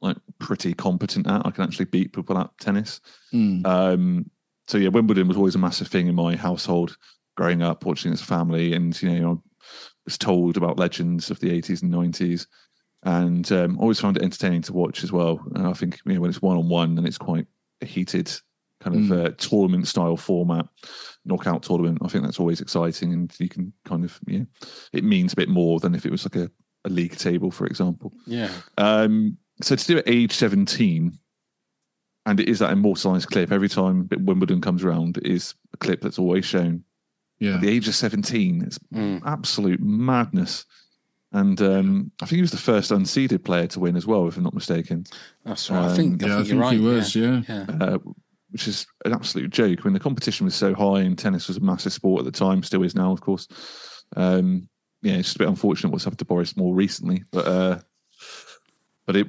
like pretty competent at. I can actually beat people at tennis. Mm. Um, so yeah, Wimbledon was always a massive thing in my household growing up, watching as a family, and you know, I was told about legends of the 80s and 90s, and um, always found it entertaining to watch as well. And I think you know when it's one on one and it's quite a heated kind of uh, tournament style format, knockout tournament. I think that's always exciting, and you can kind of yeah, it means a bit more than if it was like a, a league table, for example. Yeah. Um, so to do it at age 17, and it is that immortalized clip every time Wimbledon comes around, it is a clip that's always shown. Yeah. At the age of 17, it's Mm. absolute madness. And um, I think he was the first unseeded player to win as well, if I'm not mistaken, That's right. I think, yeah, I think think you're right. he was, yeah. yeah. uh, which is an absolute joke. When the competition was so high and tennis was a massive sport at the time, still is now, of course. Um, yeah, it's just a bit unfortunate what's happened to Boris more recently, but uh, but it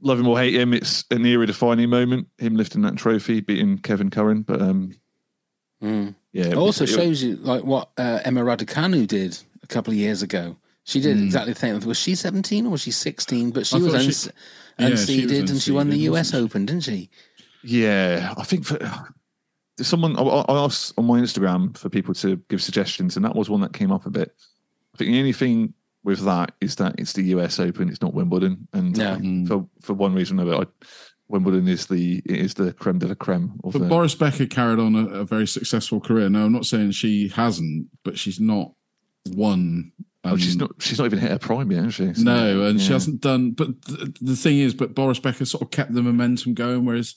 love him or hate him, it's an era defining moment. Him lifting that trophy, beating Kevin Curren, but um, Mm. yeah, It also shows you like what uh, Emma Raducanu did a couple of years ago. She did exactly the same. Was she 17 or was she 16? But she I was thought she- uns- yeah, she was unseeded and she won the US she? Open, didn't she? Yeah, I think for there's someone I, I asked on my Instagram for people to give suggestions, and that was one that came up a bit. I think the only thing with that is that it's the US Open, it's not Wimbledon, and Yeah. Mm. for for one reason or another, I, Wimbledon is the is the creme de la creme of But the. Boris Becker carried on a, a very successful career. Now, I'm not saying she hasn't, but she's not won. Oh, she's um, not she's not even hit her prime yet, has she? So, No, and she hasn't done. But th- the thing is, but Boris Becker sort of kept the momentum going, whereas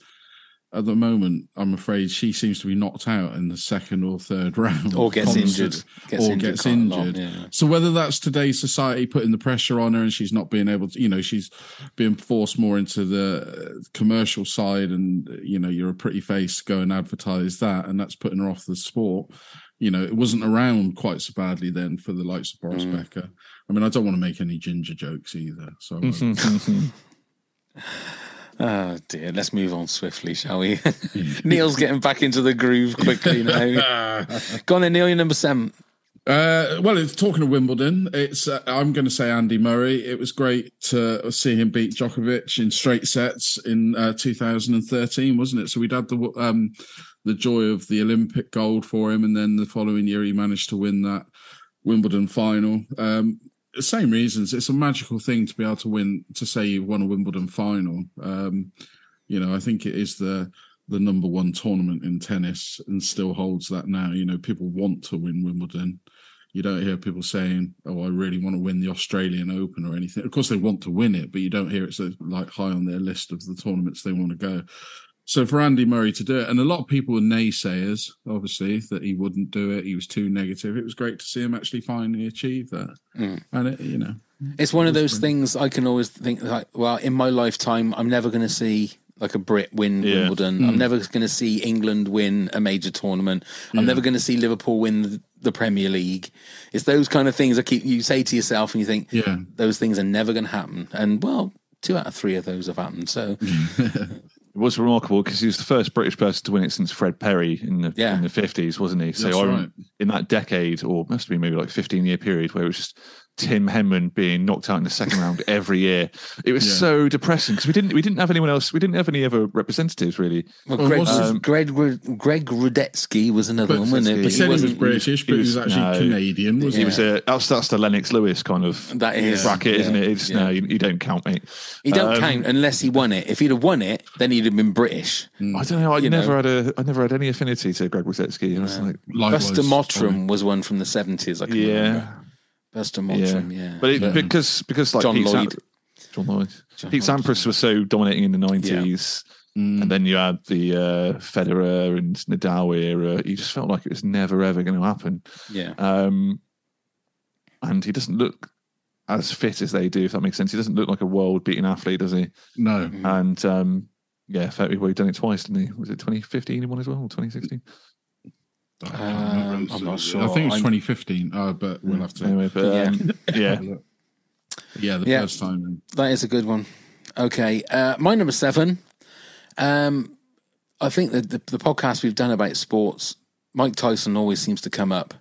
at the moment, I'm afraid she seems to be knocked out in the second or third <laughs> round, Or gets Constant- injured. Gets or injured gets quite a lot, injured. yeah. So whether that's today's society putting the pressure on her and she's not being able to, you know, she's being forced more into the commercial side, and you know, you're a pretty face, go and advertise that, and that's putting her off the sport. You know, it wasn't around quite so badly then for the likes of Boris Mm. Becker. I mean, I don't want to make any ginger jokes either. So I. Oh <laughs> <laughs> dear, let's move on swiftly, shall we? <laughs> Neil's getting back into the groove quickly now. Go on then, Neil, you're number seven. Uh, well, it's talking of Wimbledon. It's uh, I'm going to say Andy Murray. It was great to see him beat Djokovic in straight sets in uh, 2013, wasn't it? So we'd had the um, the joy of the Olympic gold for him, and then the following year he managed to win that Wimbledon final. Um, same reasons. It's a magical thing to be able to win to say you've won a Wimbledon final. Um, you know, I think it is the the number one tournament in tennis and still holds that now. You know, people want to win Wimbledon. You don't hear people saying, "Oh, I really want to win the Australian Open" or anything. Of course, they want to win it, but you don't hear it so like high on their list of the tournaments they want to go. So for Andy Murray to do it, and a lot of people were naysayers, obviously, that he wouldn't do it. He was too negative. It was great to see him actually finally achieve that. Mm. And it, you know, It's one of those things I can always think like, well, in my lifetime, I'm never going to see like a Brit win Yeah. Wimbledon. I'm never going to see England win a major tournament. I'm never going to see Liverpool win the, the Premier League. It's those kind of things that keep you say to yourself, and you think, yeah, those things are never going to happen. And well, two out of three of those have happened. So It <laughs> was remarkable because he was the first British person to win it since Fred Perry in the Yeah. in the fifties, wasn't he? So I, right. in that decade, or must have been maybe like fifteen year period, where it was just Tim Henman being knocked out in the second round every year. It was Yeah. so depressing because we didn't we didn't have anyone else. We didn't have any other representatives really. well, Well, Greg, what's his- Greg, Greg Rusedski was another But one, wasn't it? he But he said he was wasn't- British, but he was, he was- actually no. Canadian. Wasn't He he? was a that's that's the Lennox Lewis kind of That is bracket, yeah, isn't it? It's yeah. no, you, you don't count, mate. He don't Um, count unless he won it. If he'd have won it, then he'd have been British. I don't know. I You never know. had a I never had any affinity to Greg Rusedski. I was like, Buster Mottram was one from the seventies. I can yeah, remember. Buster Mottram, yeah. But it, because because like John Pete Lloyd. Sam- John Lloyd, John Pete Lloyd. Sampras was so dominating in the nineties, Mm. and then you had the uh, Federer and Nadal era. You just felt like it was never ever going to happen. yeah. Um, and he doesn't look as fit as they do, if that makes sense. He doesn't look like a world beating athlete, does he? No, And um, yeah, fair- well, he done it twice, didn't he? Was it 2015 he won as well, or 2016? Um, I'm not sure. I think it was 2015, uh, but we'll have to. Anyway, but um, yeah, Yeah, the Yeah. first time. That is a good one. Okay, uh, my number seven. Um, I think that the, the podcast we've done about sports, Mike Tyson always seems to come up.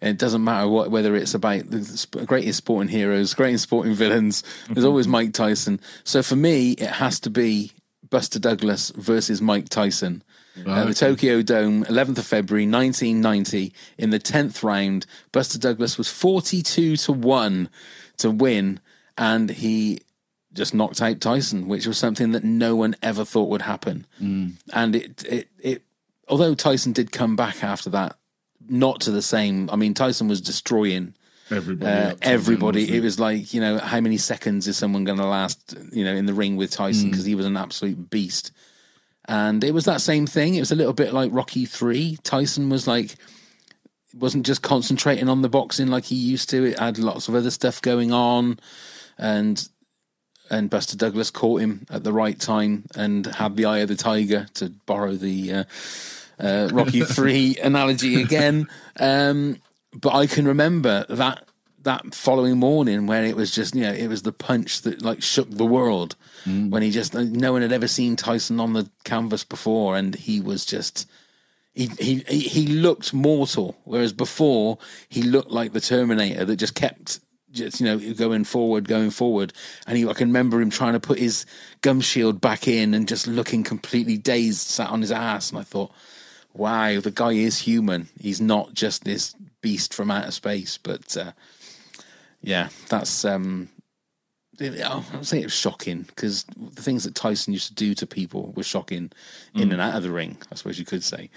And it doesn't matter what whether it's about the greatest sporting heroes, greatest sporting villains. There's always Mike Tyson. So for me, it has to be Buster Douglas versus Mike Tyson. Uh, the Tokyo Dome, 11th of February, 1990. In the 10th round, Buster Douglas was 42 to 1 to win, and he just knocked out Tyson, which was something that no one ever thought would happen. And it, it, it, although Tyson did come back after that, not to the same. I mean, Tyson was destroying Everybody. uh, everybody. wasn't It was like you know, how many seconds is someone going to last? You know, in the ring with Tyson because he was an absolute beast. And it was that same thing. It was a little bit like Rocky Three. Tyson was like wasn't just concentrating on the boxing like he used to. It had lots of other stuff going on, and and Buster Douglas caught him at the right time and had the eye of the tiger to borrow the uh, uh, Rocky Three <laughs> analogy again. Um, but I can remember that that following morning where it was just you know it was the punch that like shook the world when he just no one had ever seen Tyson on the canvas before and he was just he he he he looked mortal whereas before he looked like the Terminator that just kept just you know going forward going forward. And he I can remember him trying to put his gum shield back in and just looking completely dazed sat on his ass. And I thought wow the guy is human. He's not just this beast from outer space. But uh, yeah that's um it- I would say it was shocking because the things that Tyson used to do to people were shocking in and out of the ring. I suppose you could say.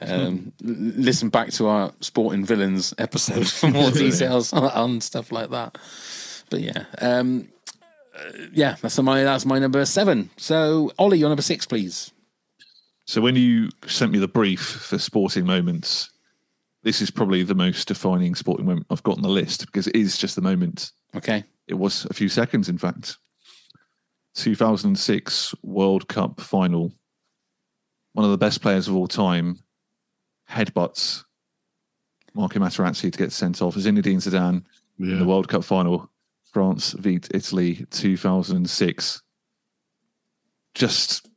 Um, l- Listen back to our sporting villains episode <laughs> for more <laughs> details on, on stuff like that. But yeah, um, uh, yeah, that's my that's my number seven. So Ollie, your number six, please. So when you sent me the brief for sporting moments, this is probably the most defining sporting moment I've got on the list because it is just the moment. Okay. It was a few seconds, in fact. 2006 World Cup final. One of the best players of all time headbutts Marco Materazzi to get sent off. Zinedine Zidane Yeah. in the World Cup final. France beat Italy 2006. Just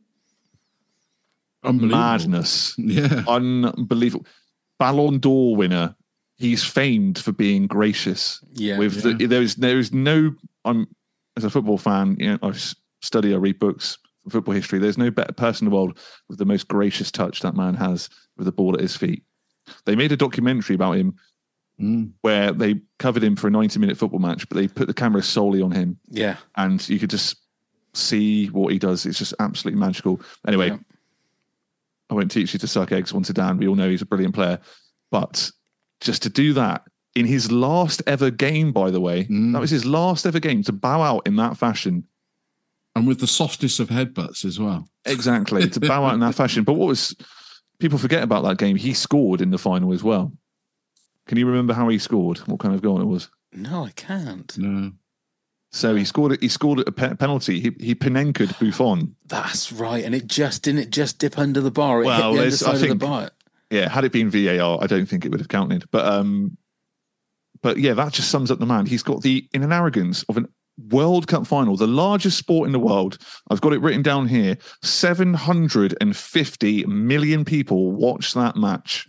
Unbelievable. madness. Yeah. Unbelievable. Ballon d'Or winner. He's famed for being gracious. Yeah. with Yeah. the, there's there's no I'm as a football fan, you know, I s- study, I read books, football history. There's no better person in the world with the most gracious touch that man has with the ball at his feet. They made a documentary about him Mm. where they covered him for a 90 minute football match, but they put the camera solely on him yeah. and you could just see what he does. It's just absolutely magical. Anyway, Yeah. I won't teach you to suck eggs once a Dan. We all know he's a brilliant player. But just to do that in his last ever game, by the way, Mm. that was his last ever game to bow out in that fashion. And with the softest of headbutts as well. Exactly. to bow out in that fashion. But what was people forget about that game? He scored in the final as well. Can you remember how he scored? What kind of goal it was? No, I can't. No. So he scored. it. He scored a pe- penalty. He he Panenka'd Buffon. That's right. And it just didn't it just dip under the bar. It Well, hit the there's- I underside of the bar. yeah, had it been VAR, I don't think it would have counted. But um, but yeah, that just sums up the man. He's got the in an arrogance of an World Cup final, the largest sport in the world. I've got it written down here. Seven hundred and fifty million people watched that match,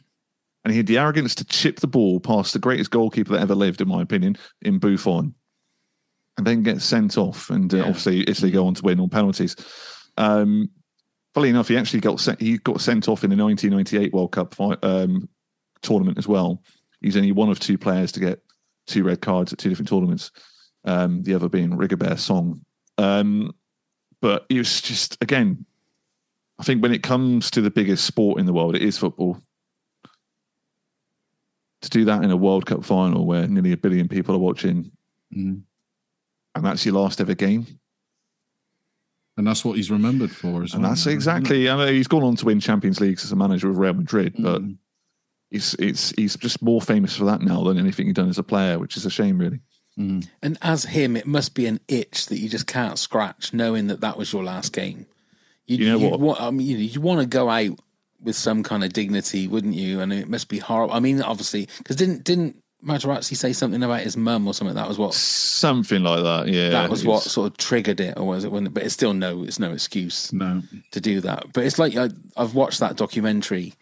and he had the arrogance to chip the ball past the greatest goalkeeper that ever lived, in my opinion, in Buffon, and then get sent off. And uh, Yeah. obviously, Italy go on to win on penalties. Um, Funnily enough, he actually got sent, he got sent off in the 1998 World Cup um, tournament as well. He's only one of two players to get two red cards at two different tournaments. Um, the other being Rigobert Song. Um, but it was just again, I think when it comes to the biggest sport in the world, it is football. To do that in a World Cup final where nearly a billion people are watching, Mm. And that's your last ever game, And that's what he's remembered for as and well. that's isn't it? That's exactly. I mean, he's gone on to win Champions Leagues as a manager of Real Madrid, but Mm. he's it's he's just more famous for that now than anything he's done as a player, which is a shame, really. Mm. And as him, it must be an itch that you just can't scratch, knowing that that was your last game. You know you'd what? Want, I mean, you, you want to go out with some kind of dignity, wouldn't you? And it must be horrible. I mean, obviously, because didn't didn't Materazzi say something about his mum or something? That was what Something like that, yeah. that was what sort of triggered it, or was it? When, but it's still no, it's no excuse No. to do that. But it's like I, I've watched that documentary,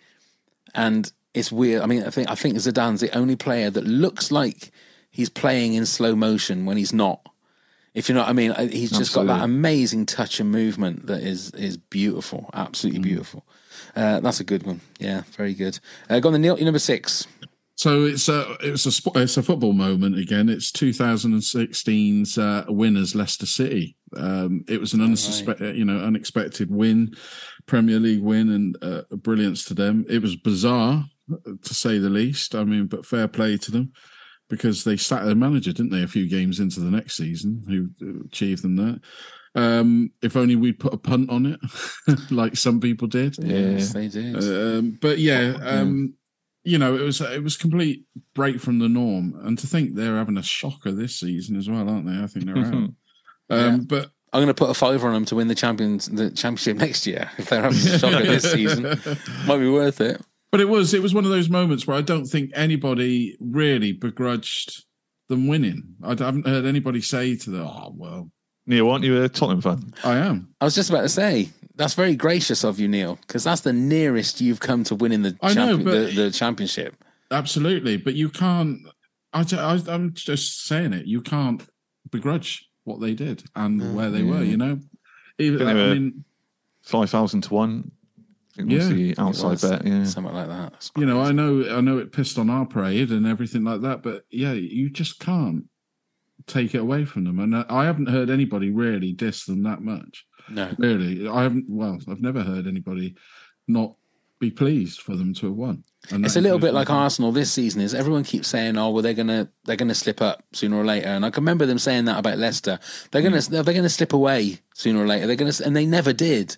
and it's weird. I mean, I think I think Zidane's the only player that looks like he's playing in slow motion when he's not. If you know what I mean, he's just got that amazing touch and movement that is is beautiful, absolutely beautiful. Uh, that's a good one. Yeah, very good. Uh, go on the Neil, number six. So it's a it's a it's a football moment again. It's 2016's uh, winners Leicester City. Um, it was an unsuspe- you know unexpected win, Premier League win, and uh, brilliance to them. It was bizarre to say the least. I mean, but fair play to them because they sacked their manager, didn't they? A few games into the next season, who achieved them that. Um, if only we'd put a punt on it, <laughs> like some people did. Yes, they did. Um, but yeah, um, you know, it was it was complete break from the norm, and to think they're having a shocker this season as well, aren't they? I think they're <laughs> out. Um, Yeah. But I'm going to put a fiver on them to win the champions the championship next year if they're having a shocker this season. <laughs> Might be worth it. but it was it was one of those moments where I don't think anybody really begrudged them winning. I haven't heard anybody say to them, "Oh well, Neil, aren't you a Tottenham fan? I am." I was just about to say that's very gracious of you, Neil, because that's the nearest you've come to winning the, I know, but- the, the championship. Absolutely, but you can't. I, I, am just saying it. You can't begrudge what they did and mm. where they were. Mm. You know, Even, Think they I mean, Five thousand to one. I think was Yeah. the outside was bet. Yeah. something like that. You know. I know, I know it pissed on our parade and everything like that, but yeah, you just can't take it away from them. And I- I haven't heard anybody really diss them that much. No. Really, I haven't. Well, I've never heard anybody not be pleased for them to have won. And It's a little bit like. Arsenal this season. Is everyone keeps saying, "Oh, well, they're gonna they're gonna slip up sooner or later," and I can remember them saying that about Leicester. They're gonna Hmm. they're gonna slip away sooner or later. They're gonna and they never did.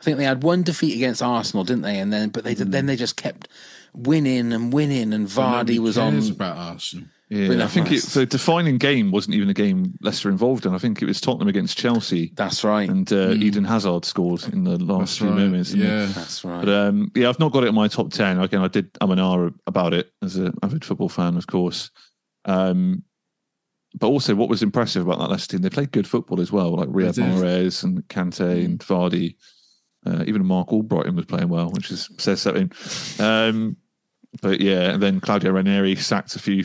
I think they had one defeat against Arsenal, didn't they? And then, but they then they just kept winning and winning, and Vardy was on. about Arsenal. Yeah, I think it, the defining game wasn't even a game Leicester involved in. I think it was Tottenham against Chelsea, That's right. and uh, Eden Hazard scored in the last That's few right. moments. didn't? Yeah. That's right. But um, yeah, I've not got it in my top ten. Again, I did. I'm an hour about it as an avid football fan, of course. Um, but also, what was impressive about that Leicester team, they played good football as well. Like Riyad did. Mahrez and Kante and Vardy, uh, even Marc Albrighton was playing well, which is says something. Um, but yeah, and then Claudio Ranieri sacked a few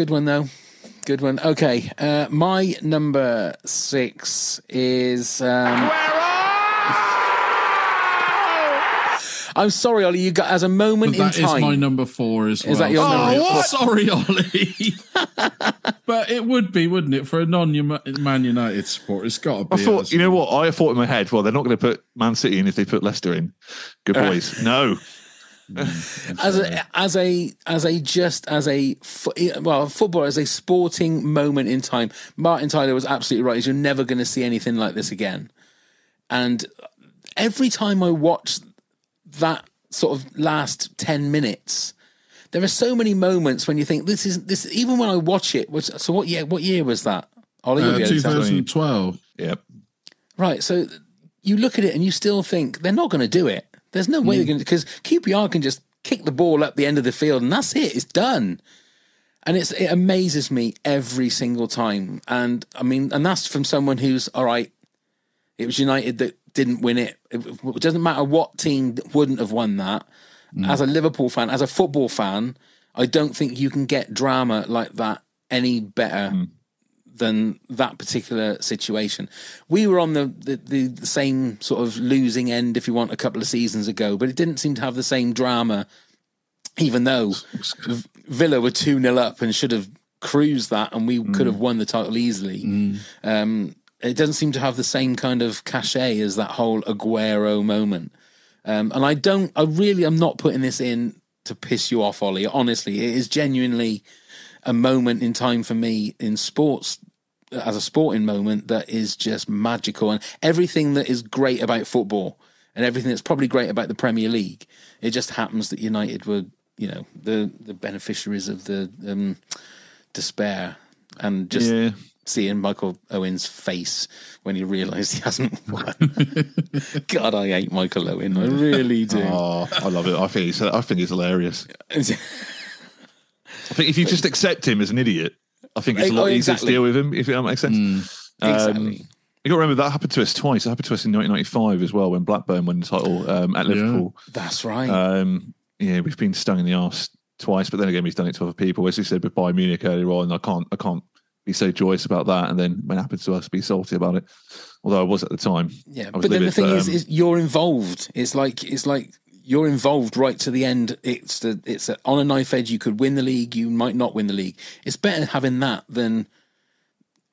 Good one though. Good one. Okay, uh, my number six is. Um, I'm sorry, Ollie. You got as a moment But in is time. my number four as well. Is that your sorry. number four? <laughs> Sorry, Ollie. <laughs> but it would be, wouldn't it, for a non-Man United supporter? It's got to be. I thought, us. you know what? I thought in my head, well, they're not going to put Man City in if they put Leicester in. Good Uh, boys. no. As a as a as a just as a well football as a sporting moment in time martin tyler was absolutely right you're never going to see anything like this again and every time i watch that sort of last 10 minutes there are so many moments when you think this is this even when i watch it which, so what year what year was that Ollie, Uh, be able to tell me. 2012. Yep. Right. So you look at it and you still think they're not going to do it. There's no way they're going to because QPR can just kick the ball up the end of the field and that's it. It's done. And it's it amazes me every single time. And I mean, and that's from someone who's all right. It was United that didn't win it. It, it doesn't matter what team wouldn't have won that. Mm. As a Liverpool fan, as a football fan, I don't think you can get drama like that any better mm. Than that particular situation. We were on the, the, the, same sort of losing end, if you want, a couple of seasons ago, but it didn't seem to have the same drama, even though Villa were 2 0 up and should have cruised that and we could have won the title easily. Um, it doesn't seem to have the same kind of cachet as that whole Aguero moment. Um, and I don't, I really am not putting this in to piss you off, Ollie. Honestly, it is genuinely a moment in time for me in sports as a sporting moment that is just magical and everything that is great about football and everything that's probably great about the Premier League it just happens that United were you know the the beneficiaries of the um, despair and just Yeah. seeing Michael Owen's face when he realised he hasn't <laughs> won God I hate Michael Owen I really do <laughs> Oh, I love it. I think he's, I think he's hilarious. <laughs> I think if you just accept him as an idiot, I think it's a Oh, lot easier to deal with him. If that makes sense. Um, Exactly. you got to remember that happened to us twice. It happened to us in 1995 as well when Blackburn won the title um, at Yeah. Liverpool. That's right. Um, yeah, we've been stung in the arse twice, but then again, we've done it to other people. As we said with Bayern Munich earlier on, I can't, I can't be so joyous about that, and then when it happens to us, be salty about it. Although I was at the time. Yeah, but then the livid, thing is, um, is you're involved. It's like it's like you're involved right to the end. It's the it's a, on a knife edge. You could win the league. You might not win the league. It's better having that than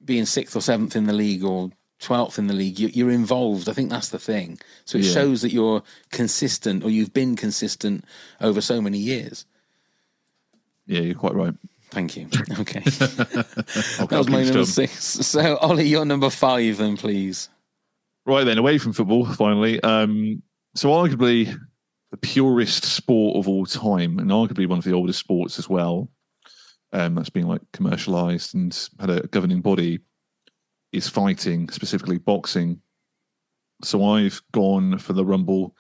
being sixth or seventh in the league or twelfth in the league. You, you're involved. I think that's the thing. So it Yeah. shows that you're consistent or you've been consistent over so many years. yeah, you're quite right. Thank you. <laughs> Okay, <laughs> that was my number six. So Ollie, you're number five, then please. Right then, away from football, finally. Um, so, arguably the purest sport of all time, and arguably one of the oldest sports as well, um, that's been like commercialized and had a governing body, is fighting, specifically boxing. So, I've gone for the Rumble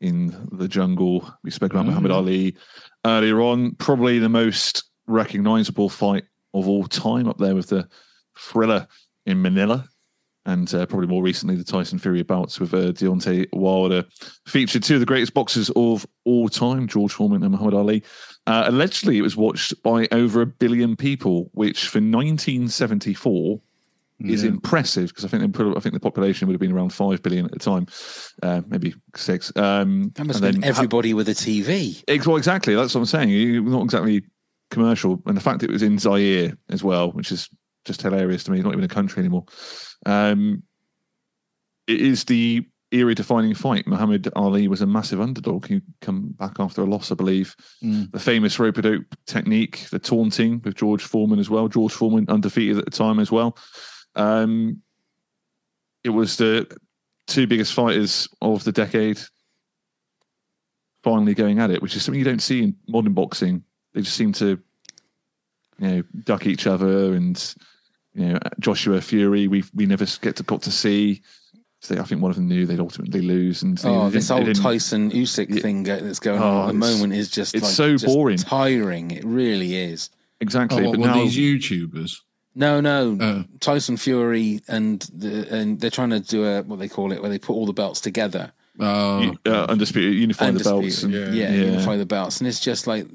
in the jungle. We spoke about Oh, Muhammad. Ali earlier on. Probably the most recognizable fight of all time, up there with the thriller in Manila and uh, probably more recently the Tyson Fury bouts with uh, Deontay Wilder featured two of the greatest boxers of all time, George Foreman and Muhammad Ali. Uh, allegedly, it was watched by over a billion people, which for 1974 is impressive because I think they put, I think the population would have been around five billion at the time, uh, maybe six. Um, That must and have been then ha- everybody with a TV. Ex- Well, exactly. That's what I'm saying. You- Not exactly commercial, and the fact it was in Zaire as well, which is just hilarious to me. Not even a country anymore. Um, it is the era-defining fight. Muhammad Ali was a massive underdog. He come back after a loss, I believe. Mm. The famous rope-a-dope technique, the taunting with George Foreman as well. George Foreman undefeated at the time as well. Um, it was the two biggest fighters of the decade finally going at it, which is something you don't see in modern boxing. They just seem to, you know, duck each other, and you know, Joshua Fury, we we never get to got to see. So I think one of them knew they'd ultimately lose, and Oh, this didn't- old Tyson Usyk thing that's going Oh, on at the moment is just it's like, so just boring. tiring. It really is. exactly. Oh, what, but now, these YouTubers? No, no, Oh. Tyson Fury and the and they're trying to do a what they call it where they put all the belts together. Oh, uh, undisputed, unify the belts. Undisputed. And, yeah, unify the belts, and it's just like,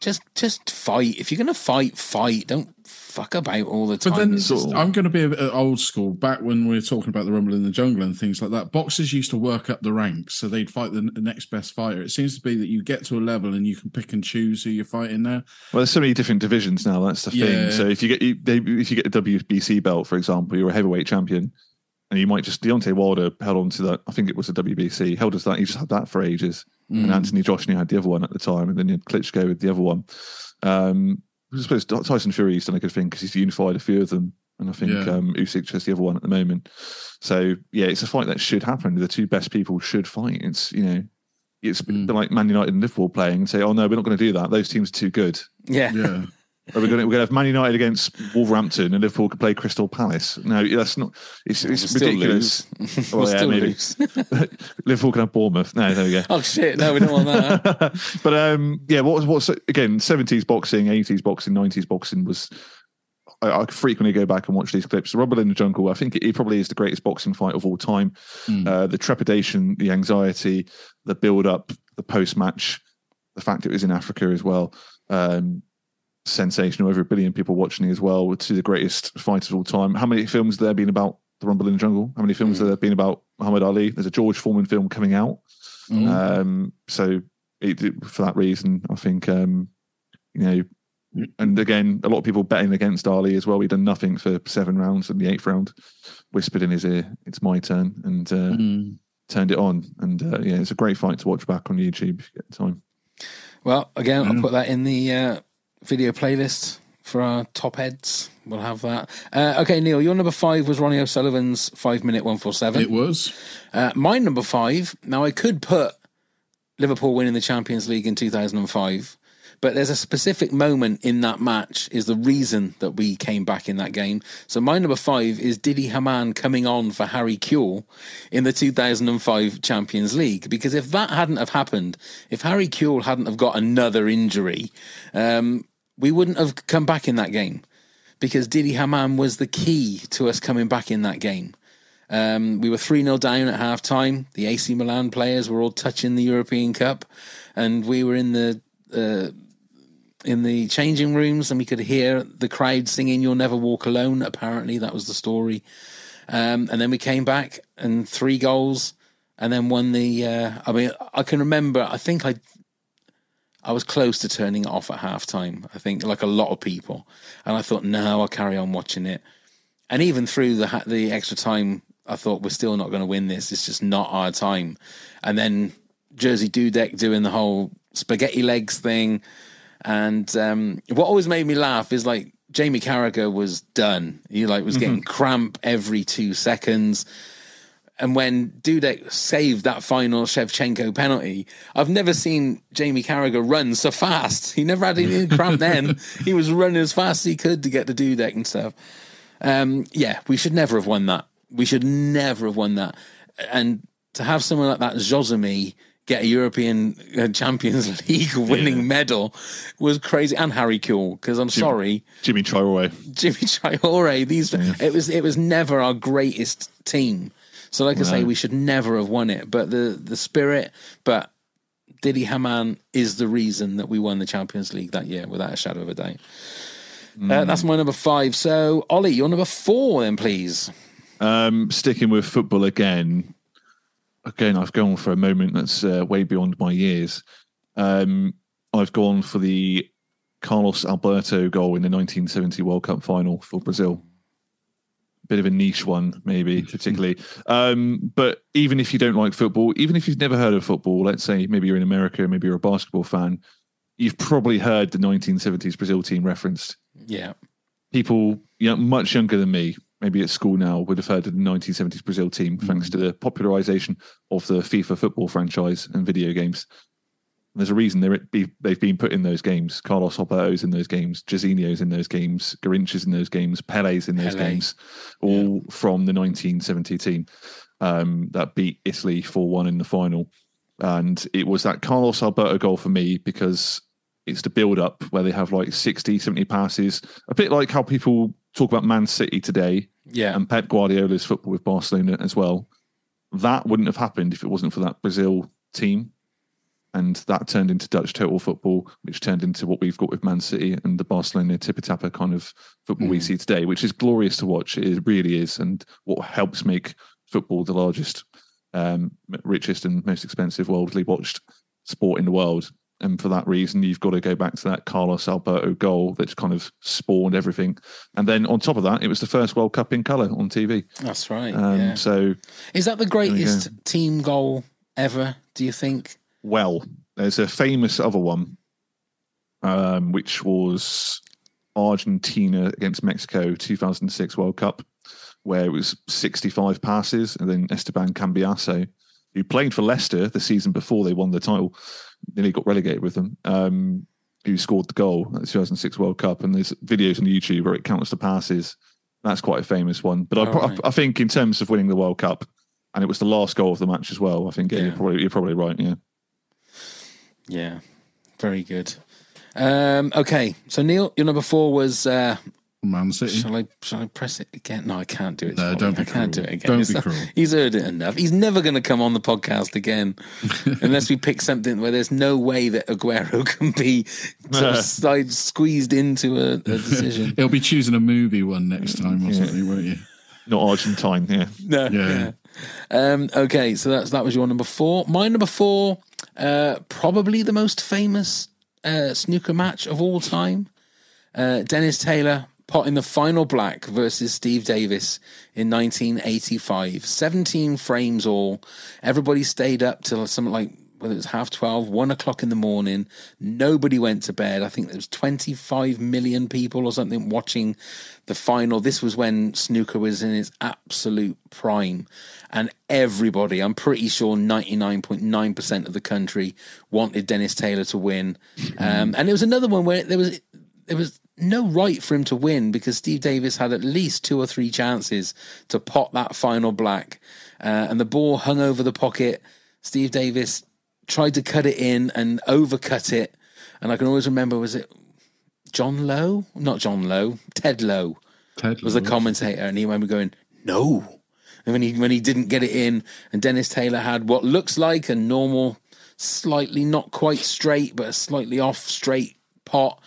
just just fight. If you're gonna fight, fight. Don't fuck about all the time. But then It's just- I'm going to be a bit old school. Back when we were talking about the Rumble in the Jungle and things like that, boxers used to work up the ranks, so they'd fight the, the next best fighter. It seems to be that you get to a level and you can pick and choose who you're fighting now. Well, there's so many different divisions now. That's the Yeah. thing. So if you get you, they, if you get a WBC belt, for example, you're a heavyweight champion, and you might just Deontay Wilder held on to that. I think it was a WBC. Held us that. He just had that for ages. Mm. And Anthony Joshua had the other one at the time, and then you had Klitschko with the other one. Um, I suppose Tyson Fury's done a good thing because he's unified a few of them, and I think Yeah. um, Usyk has the other one at the moment. So yeah, it's a fight that should happen. The two best people should fight. It's you know. It's Mm. bit like Man United and Liverpool playing and say, "Oh no, we're not going to do that. Those teams are too good." yeah. Yeah. <laughs> Are we going to, we're going to have Man United against Wolverhampton and Liverpool can play Crystal Palace? No, that's not. It's, We'll it's still ridiculous. lose. <laughs> Well, We'll yeah, still maybe. lose. <laughs> Liverpool can have Bournemouth. No, there we go. oh shit! No, we don't want that. <laughs> but um, yeah, what was what's again? Seventies boxing, eighties boxing, nineties boxing was. I, I frequently go back and watch these clips. Rumble in the Jungle, I think it, it probably is the greatest boxing fight of all time. Mm. Uh, the trepidation, the anxiety, the build up, the post match, the fact it was in Africa as well. Um, sensational. Over a billion people watching it as well. Two of the greatest fighters of all time. How many films have there been about the Rumble in the Jungle? How many films have there been about Muhammad Ali? There's a George Foreman film coming out. Mm. Um, so it, it- for that reason, I think um, you know. And again, a lot of people betting against Ali as well. We've done nothing for seven rounds, and the eighth round whispered in his ear, "It's my turn," and uh, Mm. turned it on. And uh, yeah, it's a great fight to watch back on YouTube if you get the time. Well, again, I'll put that in the uh, video playlist for our top heads. We'll have that. Uh, okay, Neil, your number five was Ronnie O'Sullivan's five minute one four seven. It was. Uh, my number five. Now I could put Liverpool winning the Champions League in two thousand and five. But there's a specific moment in that match is the reason that we came back in that game. So my number five is Didi Hamann coming on for Harry Kewell in the 2005 Champions League. Because if that hadn't have happened, if Harry Kewell hadn't have got another injury, um, we wouldn't have come back in that game because Didi Hamann was the key to us coming back in that game. Um, we were 3 0 down at half time. The AC Milan players were all touching the European Cup, and we were in the. Uh, in the changing rooms, and we could hear the crowd singing "You'll Never Walk Alone." Apparently, that was the story. Um, and then we came back and three goals, and then won the. Uh, I mean, I can remember. I think I, I was close to turning it off at half time. I think, like a lot of people, and I thought, no, I'll carry on watching it. And even through the the extra time, I thought we're still not going to win this. It's just not our time. And then Jerzy Dudek doing the whole spaghetti legs thing. And um, what always made me laugh is like Jamie Carragher was done. He like was getting cramp every two seconds. And when Dudek saved that final Shevchenko penalty, I've never seen Jamie Carragher run so fast. He never had any <laughs> cramp then. He was running as fast as he could to get to Dudek and stuff. Um, yeah, we should never have won that. We should never have won that. And to have someone like that, Josemi, get a European uh, Champions <laughs> League winning medal was crazy. And Harry Kewell, because I'm sorry, Djimi Traore. Djimi <laughs> Traore. These it was it was never our greatest team. So like I say, we should never have won it. But the the spirit, but Didi Hamann is the reason that we won the Champions League that year, without a shadow of a doubt. Uh, that's my number five. So Ollie, your number four, then please. Um, sticking with football again. Again, I've gone for a moment that's uh, way beyond my years. Um, I've gone for the Carlos Alberto goal in the 1970 World Cup final for Brazil. Bit of a niche one, maybe, particularly. Um, but even if you don't like football, even if you've never heard of football, let's say maybe you're in America, maybe you're a basketball fan, you've probably heard the 1970s Brazil team referenced Yeah. people you know, much younger than me, maybe at school now, would have heard of the 1970s Brazil team thanks to the popularization of the FIFA football franchise and video games. There's a reason they're, they've been put in those games. Carlos Alberto's in those games, Jairzinho's in those games, Garinch's in those games, Pele's in those Pele. games, all from the 1970 team um, that beat Italy 4 1 in the final. And it was that Carlos Alberto goal for me because it's the build up where they have like 60, 70 passes, a bit like how people talk about Man City today Yeah. and Pep Guardiola's football with Barcelona as well. That wouldn't have happened if it wasn't for that Brazil team. And that turned into Dutch total football, which turned into what we've got with Man City and the Barcelona tippy tapper kind of football we see today, which is glorious to watch. It really is. And what helps make football the largest, um, richest, and most expensive worldly watched sport in the world. And for that reason, you've got to go back to that Carlos Alberto goal that's kind of spawned everything. And then on top of that, it was the first World Cup in colour on TV. That's right. Um, yeah. So, Is that the greatest team goal ever? Do you think? Well, there's a famous other one, um, which was Argentina against Mexico 2006 World Cup, where it was 65 passes, and then Esteban Cambiasso, who played for Leicester the season before they won the title, nearly got relegated with them. Um, who scored the goal at the 2006 World Cup? And there's videos on YouTube where it counts the passes. That's quite a famous one. But I, All pro- right. I think in terms of winning the World Cup, and it was the last goal of the match as well. I think Yeah. you're probably you're probably right. Yeah. Yeah, very good. Um, okay, so Neil, your number four was. Uh, Man City. Shall I? Shall I press it again? No, I can't do it. No, don't be I can't do it again. Don't It's be not- cruel. He's heard it enough. He's never going to come on the podcast again <laughs> unless we pick something where there's no way that Aguero <laughs> can be sort of <laughs> side squeezed into a, a decision. He'll be choosing a movie one next time or something, won't you? Not Argentine, yeah. No. Yeah. Um, okay, so that's that was your number four. My number four, uh, probably the most famous uh, snooker match of all time. Uh, Dennis Taylor potting the final black versus Steve Davis in 1985. 17 frames all. Everybody stayed up till something like whether it was half 12, one o'clock in the morning. Nobody went to bed. I think there was 25 million people or something watching the final. This was when snooker was in its absolute prime. And everybody, I'm pretty sure 99.9% of the country wanted Dennis Taylor to win. Um, and it was another one where there was there was no right for him to win because Steve Davis had at least two or three chances to pot that final black. Uh, and the ball hung over the pocket. Steve Davis tried to cut it in and overcut it. And I can always remember, was it John Lowe, not John Lowe, Ted Lowe Ted was the commentator, and he remember going, "No," and when he when he didn't get it in, and Dennis Taylor had what looks like a normal, slightly not quite straight, but a slightly off straight pot,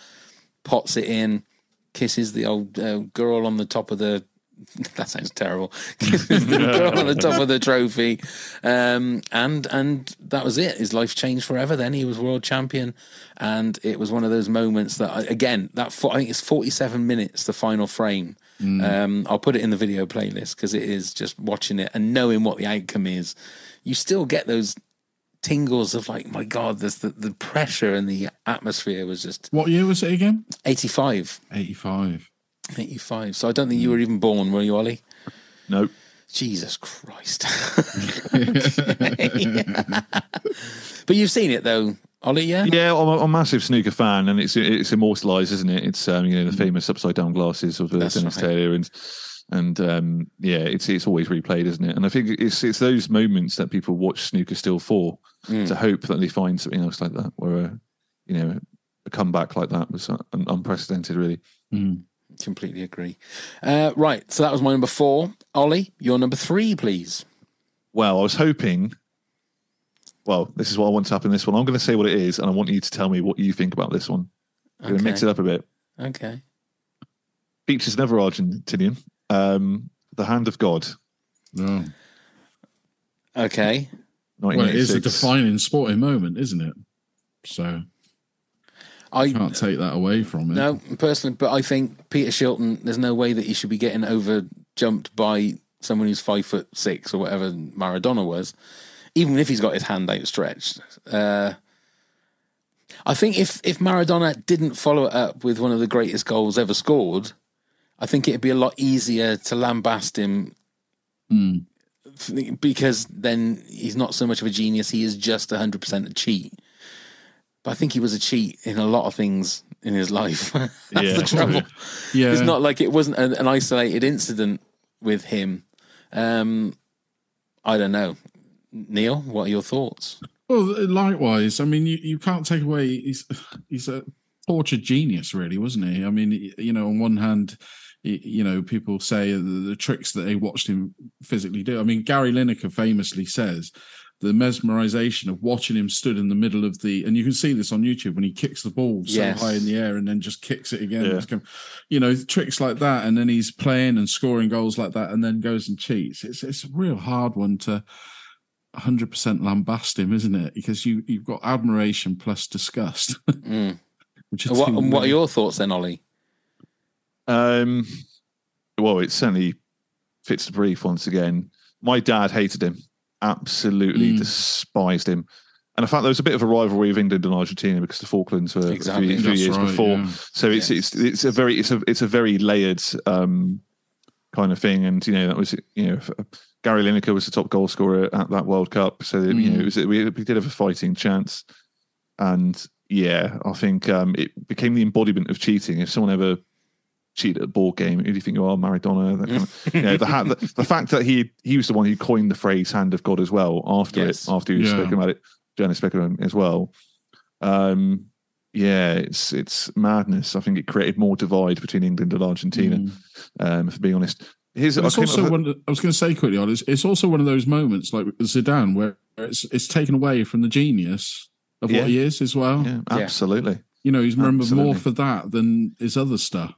pots it in, kisses the old uh, girl on the top of the. <laughs> That sounds terrible. <laughs> On the top of the trophy, um, and and that was it. His life changed forever. Then he was world champion, and it was one of those moments that I- again that I think it's forty seven minutes the final frame. Um, I'll put it in the video playlist because it is just watching it and knowing what the outcome is. You still get those tingles of like, my God, there's the, the pressure and the atmosphere was just What year was it again? 85. 85. 85. So I don't think you were even born, were you, Ollie? No. Jesus Christ. <laughs> but you've seen it though, Ollie, yeah? Yeah, I'm a, I'm a massive snooker fan, and it's it's immortalised, isn't it? It's um, you know the famous upside down glasses of uh, That's Dennis right. Taylor, and and um, yeah, it's it's always replayed, isn't it? And I think it's it's those moments that people watch snooker still for Mm. to hope that they find something else like that, where a, you know a comeback like that was un- unprecedented, really. Completely agree. Uh, right, so that was my number four. Ollie, your number three, please. Well, I was hoping. Well, this is what I want to happen. This one, I'm going to say what it is, and I want you to tell me what you think about this one. I'm going to mix it up a bit. Okay. Features never Argentinian. Um, the Hand of God. No. Okay. Well, it is a defining sporting moment, isn't it? So I can't take that away from it. No, personally, but I think Peter Shilton. There's no way that he should be getting over jumped by someone who's five foot six or whatever Maradona was, even if he's got his hand outstretched. Uh, I think if if Maradona didn't follow it up with one of the greatest goals ever scored, I think it'd be a lot easier to lambast him f- because then he's not so much of a genius. He is just 100% a cheat. But I think he was a cheat in a lot of things in his life. <laughs> That's Yeah. the trouble. Yeah. It's not like it wasn't an, an isolated incident with him. Um, I don't know. Neil, what are your thoughts? Well, likewise, I mean, you, you can't take away he's he's a tortured genius, really, wasn't he? I mean, you know, on one hand, you know, people say the, the tricks that they watched him physically do. I mean, Gary Lineker famously says the mesmerization of watching him stood in the middle of the, and you can see this on YouTube when he kicks the ball so Yes. high in the air and then just kicks it again. Yeah. Come- you know, tricks like that, and then he's playing and scoring goals like that, and then goes and cheats. It's it's a real hard one to. 100% lambast him, isn't it? Because you, you've got admiration plus disgust. Mm. <laughs> Which are And what, and what are your thoughts then, Ollie? Um, well, it certainly fits the brief once again. My dad hated him, absolutely Mm. despised him. And in fact, there was a bit of a rivalry of England and Argentina because the Falklands were Exactly. a few, few years right, before. yeah. So it's it's it's a very it's a it's a very layered um, kind of thing. And you know that was you know Gary Lineker was the top goal scorer at that World Cup. So you know Mm. it was we, we did have a fighting chance. And yeah, I think um, it became the embodiment of cheating. If someone ever cheated at a board game, who do you think you are, Maradona? That kind of, you know, the, ha- the the <laughs> fact that he he was the one who coined the phrase "hand of God" as well after Yes. it, after he was Yeah. spoken about it, Jonas spoken as well. Um, yeah, it's it's madness. I think it created more divide between England and Argentina. Mm. Um, if being honest, here's I also one. I was going to say quickly, on it's, it's also one of those moments like Zidane where it's it's taken away from the genius of Yeah. what he is as well. yeah, absolutely. You know, he's remembered more for that than his other stuff.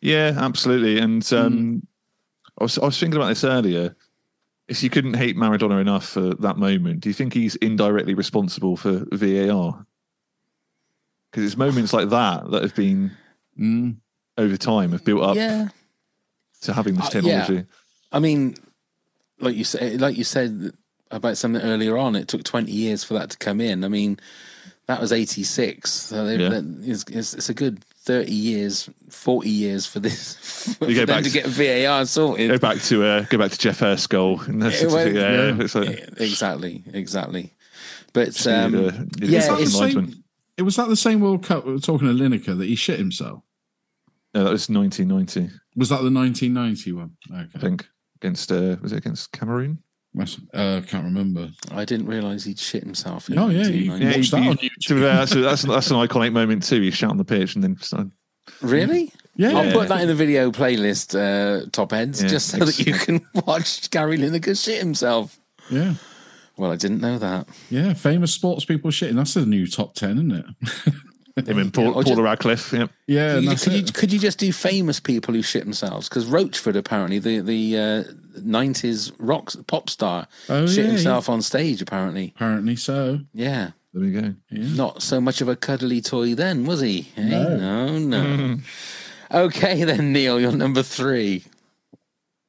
Yeah, absolutely. And um, Mm. I was I was thinking about this earlier. If you couldn't hate Maradona enough for that moment, do you think he's indirectly responsible for VAR? Because it's moments like that that have been Mm. over time have built up yeah. to having this Uh, yeah. technology. I mean, like you said, like you said about something earlier on, it took 20 years for that to come in. I mean, that was 86. So they, Yeah. it's, it's a good 30 years, 40 years for this, for You go them back to to- get VAR sorted. Go back to uh, go back to Geoff Hurst's goal. Yeah, yeah, yeah. it's like, exactly, exactly. But um, needed a- needed yeah, Is that the second it's, same? It was that the same World Cup we were talking to Lineker that he shit himself. No, that was 1990, Was that the 1990 one? I think, against uh, was it against Cameroon? That's, uh, can't remember. I didn't realise he'd shit himself. In Oh, yeah, you 1990. Yeah, Watch he- that he- on to be that's, that's, that's an iconic moment too. He's shouting on the pitch and then started, Really? Yeah. I'll put that in the video playlist, uh, top ends, Yeah, just so that you can <laughs> watch Gary Lineker shit himself. Yeah. Well, I didn't know that. Yeah, famous sports people shitting. That's the new top 10, isn't it? <laughs> him and Paul, Or Paula just- Radcliffe. Yeah. Yeah, and You- could, you, could you just do famous people who shit themselves? Because Roachford, apparently, the the uh, 90s rock pop star, Oh, shit yeah, himself on stage, apparently. Apparently so. Yeah. There we go. Not so much of a cuddly toy then, was he? Eh? No. no. no. okay, <laughs> then, Neil, you're number three.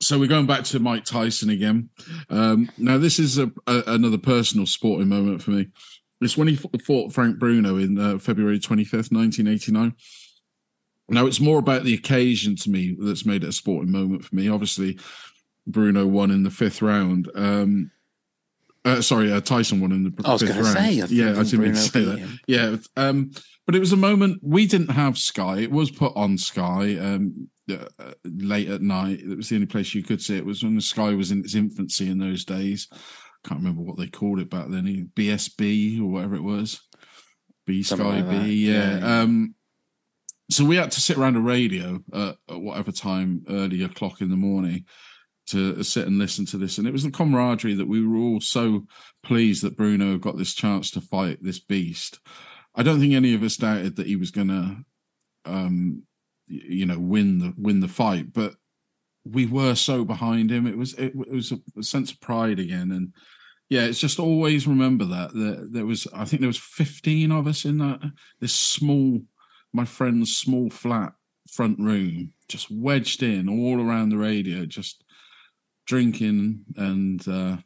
So we're going back to Mike Tyson again. Um, now, this is a, a, another personal sporting moment for me. It's when he fought Frank Bruno in uh, February 25th, 1989. Now, it's more about the occasion to me that's made it a sporting moment for me. Obviously, Bruno won in the fifth round. Um, uh, sorry, uh, Tyson won in the I was fifth round. say, I yeah, I didn't mean to say that. him. Yeah, um, but it was a moment we didn't have Sky. It was put on Sky um, uh, late at night. It was the only place you could see it. It was when the Sky was in its infancy in those days. Can't remember what they called it back then. BSB or whatever it was. B Sky like. B. Yeah. Yeah. Um, so we had to sit around a radio uh, at whatever time, early o'clock in the morning, to sit and listen to this. And it was the camaraderie that we were all so pleased that Bruno got this chance to fight this beast. I don't think any of us doubted that he was going to, um, you know, win the win the fight, but we were so behind him. It was it, was a, a sense of pride again, and yeah, it's just always remember that there, there was I think there was fifteen of us in that this small, my friend's small flat front room, just wedged in all around the radio, just drinking and uh,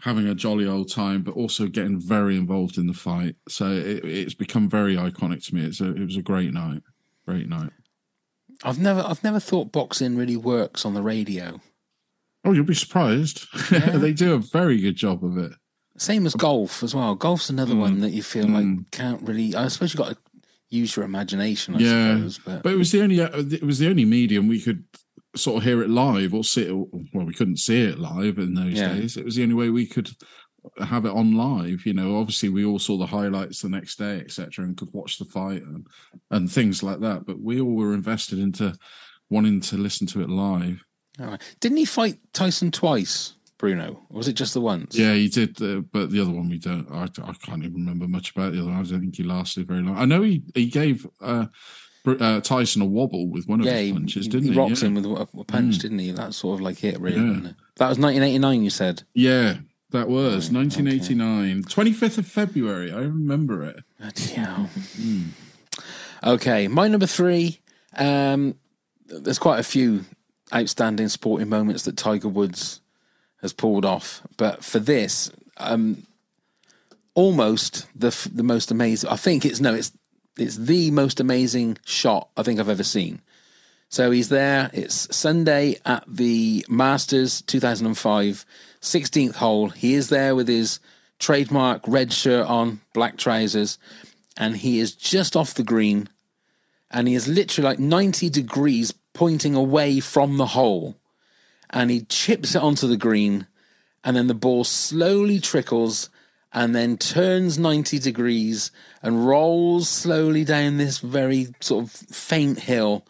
having a jolly old time, but also getting very involved in the fight. So it, it's become very iconic to me. It's a, it was a great night, great night. I've never, I've never thought boxing really works on the radio. Oh, you'll be surprised. <laughs> they do a very good job of it. Same as golf as well. Golf's another Mm. one that you feel like can't really. I suppose you've got to use your imagination. I yeah, suppose, but, but it was the only uh, it was the only medium we could sort of hear it live or see it. Well, we couldn't see it live in those Yeah. days. It was the only way we could have it on live. You know, obviously we all saw the highlights the next day, etc., and could watch the fight and and things like that. But we all were invested into wanting to listen to it live. right. Didn't he fight Tyson twice, Bruno? Or was it just the once? Yeah, he did, uh, but the other one we don't. I, I can't even remember much about the other one. I don't think he lasted very long. I know he he gave uh, uh, Tyson a wobble with one of Yeah, his punches, he, didn't he? he rocks yeah. him with a, punch, Mm. didn't he? That's sort of like it, really. Yeah. That was 1989, you said. Yeah, that was 1989, 25th of February. I remember it. Mm. Okay, my number three. Um, there's quite a few outstanding sporting moments that Tiger Woods has pulled off, but for this, um, almost the f- the most amazing. I think it's no, it's it's the most amazing shot I think I've ever seen. So he's there. It's Sunday at the Masters 2005, 16th hole. He is there with his trademark red shirt on, black trousers, and he is just off the green. And he is literally like 90 degrees pointing away from the hole. And he chips it onto the green, and then the ball slowly trickles and then turns 90 degrees and rolls slowly down this very sort of faint hill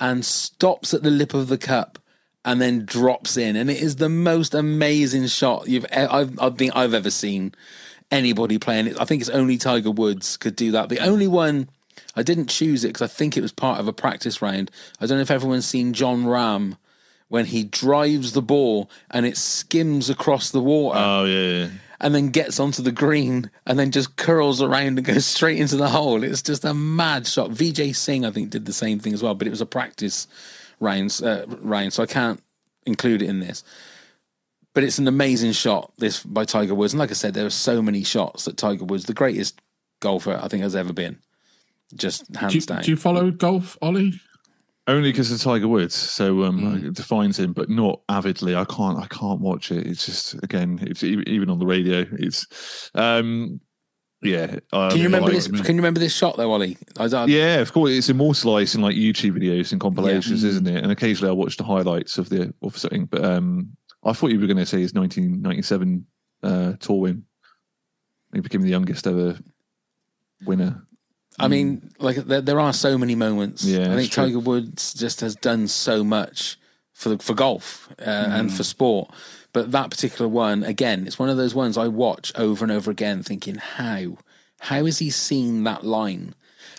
and stops at the lip of the cup and then drops in. And it is the most amazing shot you've I've, I think I've ever seen anybody playing it. I think it's only Tiger Woods could do that. The only one I didn't choose it because I think it was part of a practice round. I don't know if everyone's seen Jon Rahm when he drives the ball and it skims across the water Oh yeah, yeah. and then gets onto the green and then just curls around and goes <laughs> straight into the hole. It's just a mad shot. Vijay Singh, I think, did the same thing as well, but it was a practice round, uh, round so I can't include it in this. But it's an amazing shot, this by Tiger Woods. And like I said, there are so many shots that Tiger Woods, the greatest golfer I think has ever been, just hands Do you, down. do you follow golf, Ollie? Only because of Tiger Woods, so um, it defines him, but not avidly. I can't, I can't watch it. It's just again, it's even on the radio. It's, um, yeah. I Can you remember I- this? Can you remember this shot though, Ollie? Yeah, of course. It's immortalised in like YouTube videos and compilations, Yeah. isn't it? And occasionally I watch the highlights of the of something. But um, I thought you were going to say his 1997 uh, tour win. He became the youngest ever winner. I mean, like there, there are so many moments. Yeah, I think. Tiger Woods just has done so much for for golf uh, and Mm. for sport. But that particular one, again, it's one of those ones I watch over and over again, thinking, how, how has he seen that line?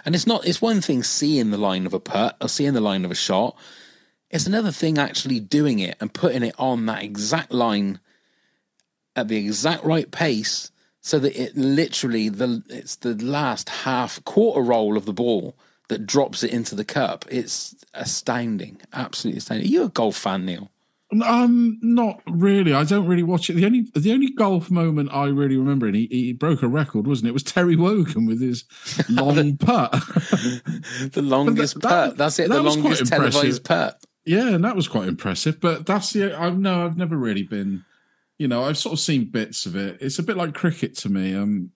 And it's not. It's one thing seeing the line of a putt or seeing the line of a shot. It's another thing actually doing it and putting it on that exact line at the exact right pace so that it literally the it's the last half quarter roll of the ball that drops it into the cup. It's astounding, absolutely astounding. Are you a golf fan, Neil? Um, not really. I don't really watch it. The only the only golf moment I really remember, and he, he broke a record, wasn't it? It was Terry Wogan with his <laughs> long putt. <laughs> the longest that- putt. That's it. that The longest televised putt. Yeah, and that was quite impressive. But that's the I've no, I've never really been. You know, I've sort of seen bits of it. It's a bit like cricket to me. Um,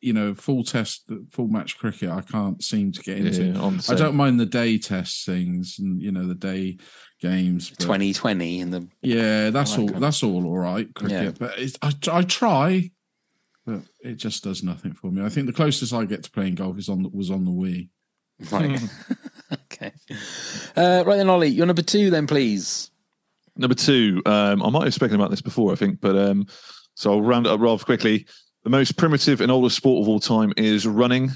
you know, full test, full match cricket. I can't seem to get into. Yeah, the I don't mind the day test things and you know the day games. but- Twenty twenty and the yeah, that's all all. That's all all right. Cricket, Yeah. but it's, I, I try, but it just does nothing for me. I think the closest I get to playing golf is on was on the Wii. Right. <laughs> okay. Uh, right then, Ollie, you're number two, then, please. Number two, um, I might have spoken about this before, I think, but um, so I'll round it up rather quickly. The most primitive and oldest sport of all time is running.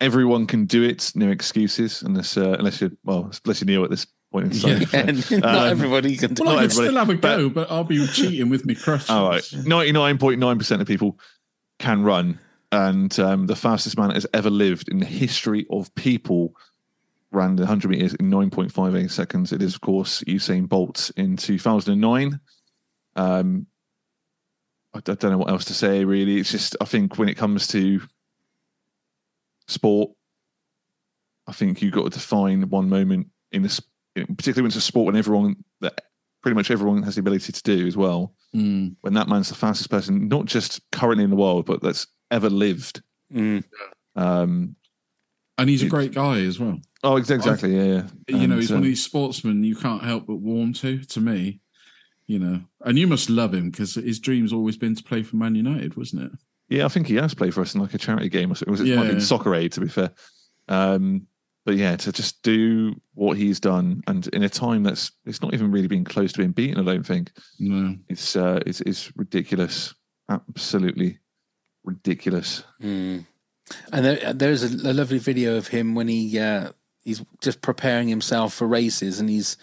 Everyone can do it, no excuses, unless uh, unless you well, unless you Neil at this point in time. <laughs> Yeah, not Um, everybody can do Well, I Not could still have a go, but I'll be cheating with me crutches. All right, ninety nine point nine percent of people can run, and um, the fastest man that has ever lived in the history of people ran the hundred meters in nine point five eight seconds. It is, of course, Usain Bolt in two thousand and nine. Um, I, I don't know what else to say. Really, it's just I think when it comes to sport, I think you've got to define one moment in this, particularly when it's a sport when everyone that pretty much everyone has the ability to do as well Mm. when that man's the fastest person, not just currently in the world, but that's ever lived. Mm. Um, And he's a great guy as well. oh, ex- exactly. Yeah, yeah. you know, And, he's um, one of these sportsmen you can't help but warm to. To me, you know, and you must love him because his dream's always been to play for Man United, wasn't it? Yeah, I think he has played for us in like a charity game or something. Was it might have been Soccer Aid, to be fair. Um, but yeah, to just do what he's done, and in a time that's it's not even really been close to being beaten. I don't think No. it's uh, it's, it's ridiculous, absolutely ridiculous. Mm. And there, there's a, a lovely video of him when he uh, he's just preparing himself for races, and he's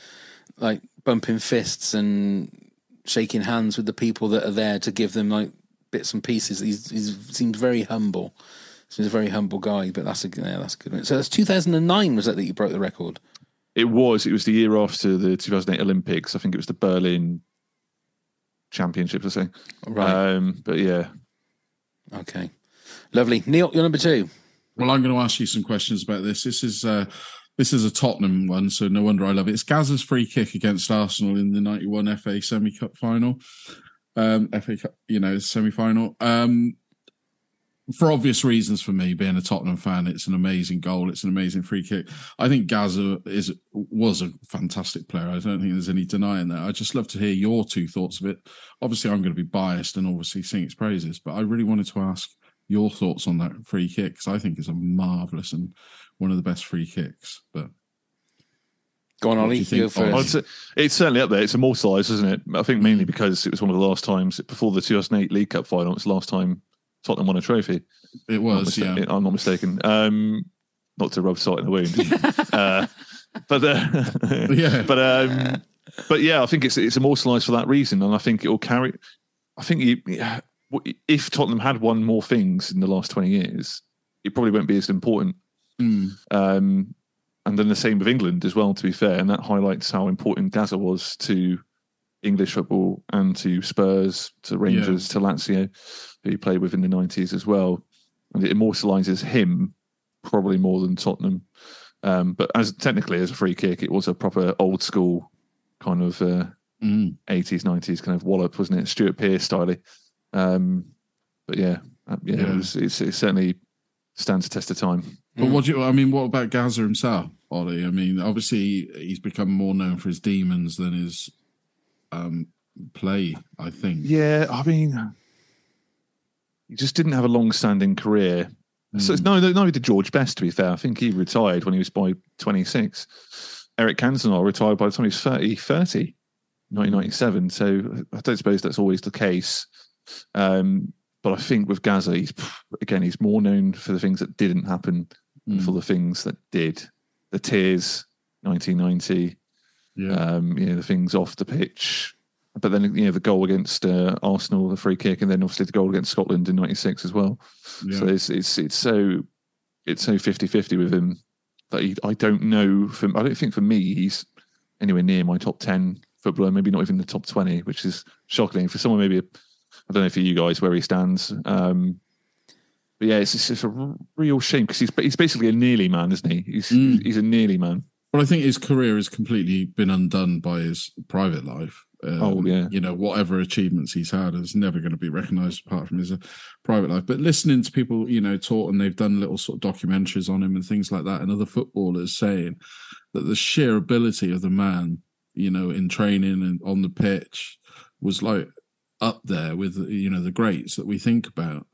like bumping fists and shaking hands with the people that are there to give them like bits and pieces. He's, he's seems very humble. He's a very humble guy, but that's a yeah, that's a good one. So that's 2009 was that that you broke the record? It was. It was the year after the 2008 Olympics. I think it was the Berlin Championships or something. Right. Um, but yeah, Okay, lovely. Neil, you're number two. Well, I'm going to ask you some questions about this. This is uh, this is a Tottenham one, so no wonder I love it. It's Gazza's free kick against Arsenal in the '91 FA Semi Cup final. Um, FA Cup, you know, semi final. Um, for obvious reasons, for me being a Tottenham fan, it's an amazing goal. It's an amazing free kick. I think Gazza is was a fantastic player. I don't think there's any denying that. I just love to hear your two thoughts of it. Obviously, I'm going to be biased and obviously sing its praises, but I really wanted to ask your thoughts on that free kick because I think it's a marvelous and one of the best free kicks. But Go on, What Ollie. you think, go first. say it's certainly up there. It's immortalised, isn't it? I think Mm. mainly because it was one of the last times before the 2008 League Cup final. It's the last time Tottenham won a trophy. it was, mista- yeah. I'm not mistaken. Um, not to rub salt in the wound, <laughs> uh, but uh, Yeah. <laughs> but um, but yeah, I think it's it's immortalised for that reason, and I think it will carry. I think you, if Tottenham had won more things in the last 20 years, it probably won't be as important. Mm. Um, and then the same with England as well, to be fair. And that highlights how important Gazza was to English football and to Spurs, to Rangers, to Lazio, who he played with in the 90s as well. And it immortalises him probably more than Tottenham. Um, but as technically as a free kick, it was a proper old school kind of uh, Mm. 80s, 90s kind of wallop, wasn't it? Stuart Pearce style. Um, but yeah, uh, yeah, Yeah. It, was, it's, it certainly stands the test of time. But what do you? I mean, what about Gazza himself, Ollie? I mean, obviously he's become more known for his demons than his um, play. I think. Yeah, I mean, he just didn't have a long-standing career. So Hmm. no, no, no, did George Best. To be fair, I think he retired when he was by 26. Eric Cantona retired by the time he was 30, 30 1997. So I don't suppose that's always the case. Um, but I think with Gazza, he's again, he's more known for the things that didn't happen than Hmm. for the things that did. The tears, 1990. Yeah. Um, you know, the things off the pitch. But then, you know, the goal against uh, Arsenal, the free kick, and then obviously the goal against Scotland in '96 as well. So it's it's it's so it's so 50-50 with him that he, I don't know. For, I don't think for me he's anywhere near my top ten footballer. Maybe not even the top twenty, which is shocking for someone. Maybe I don't know for you guys where he stands. Um, but yeah, it's, it's just a real shame because he's he's basically a nearly man, isn't he? He's he's a nearly man. But I think his career has completely been undone by his private life. Um, Oh, yeah. You know, whatever achievements he's had is never going to be recognized apart from his uh, private life. But listening to people, you know, talk and they've done little sort of documentaries on him and things like that, and other footballers saying that the sheer ability of the man, you know, in training and on the pitch was like up there with, you know, the greats that we think about.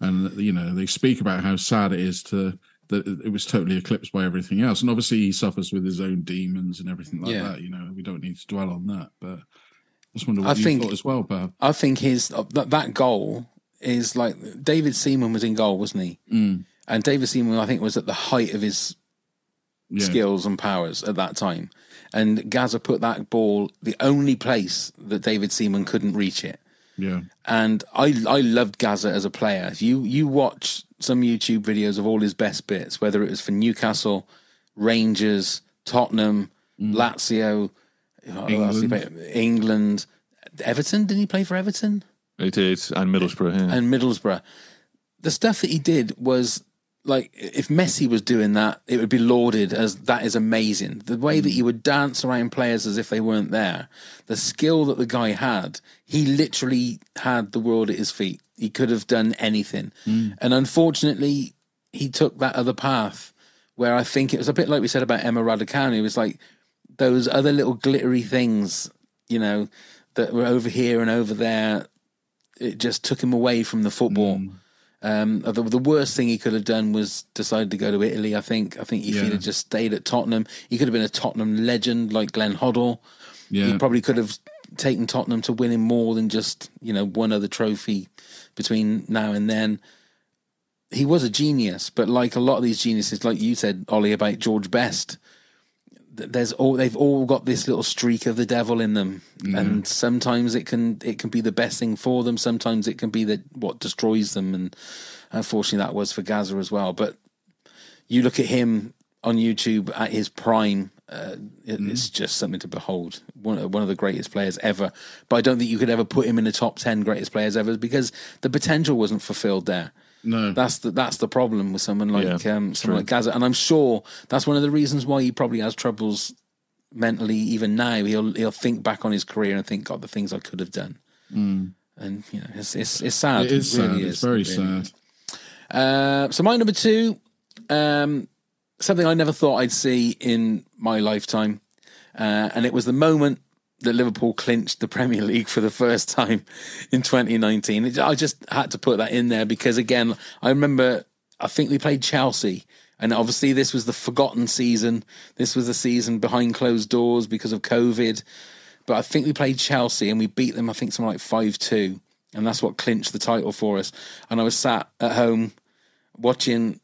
And, you know, they speak about how sad it is to that it was totally eclipsed by everything else. And obviously, he suffers with his own demons and everything like Yeah. that. You know, we don't need to dwell on that. But I just wonder what I you think- thought as well, Pav. I think his that, that goal is like David Seaman was in goal, wasn't he? Mm. And David Seaman, I think, was at the height of his Yeah. skills and powers at that time. And Gazza put that ball the only place that David Seaman couldn't reach it. Yeah. And I I loved Gazza as a player. If you you watch some YouTube videos of all his best bits, whether it was for Newcastle, Rangers, Tottenham, mm. Lazio, did he England. England, Everton. Didn't he play for Everton? He did, and Middlesbrough. Yeah. and Middlesbrough. The stuff that he did was like if Messi was doing that, it would be lauded as that is amazing. The way that mm. he would dance around players as if they weren't there, the skill that the guy had, he literally had the world at his feet. He could have done anything, mm. and unfortunately, he took that other path. Where I think it was a bit like we said about Emma Raducanu. It was like those other little glittery things, you know, that were over here and over there. It just took him away from the football. Mm. Um, the, the worst thing he could have done was decided to go to Italy. I think. I think if Yeah. he'd have just stayed at Tottenham, he could have been a Tottenham legend like Glenn Hoddle. Yeah. He probably could have taken Tottenham to winning more than just you know one other trophy between now and then. He was a genius, but like a lot of these geniuses, like you said, Ollie, about George Best, there's all they've all got this little streak of the devil in them, mm-hmm. and sometimes it can it can be the best thing for them. Sometimes it can be that what destroys them, and unfortunately that was for Gazza as well. But you look at him on YouTube at his prime. Uh, it, It's mm-hmm. just something to behold. One, uh, one of the greatest players ever. But I don't think you could ever put him in the top ten greatest players ever because the potential wasn't fulfilled there. No, That's the that's the problem with someone like Yeah, um, someone like Gazza, and I'm sure that's one of the reasons why he probably has troubles mentally. Even now, he'll he'll think back on his career and think, God, the things I could have done. And you know, it's it's, it's sad. it is really sad. is. It's very It really sad. uh, so my number two, um, something I never thought I'd see in my lifetime, uh, and it was the moment that Liverpool clinched the Premier League for the first time in 2019. It- I just had to put that in there because again, I remember I think we played Chelsea. And obviously, this was the forgotten season. This was the season behind closed doors because of COVID. But I think we played Chelsea and we beat them, I think, something like 5 2. And that's what clinched the title for us. And I was sat at home watching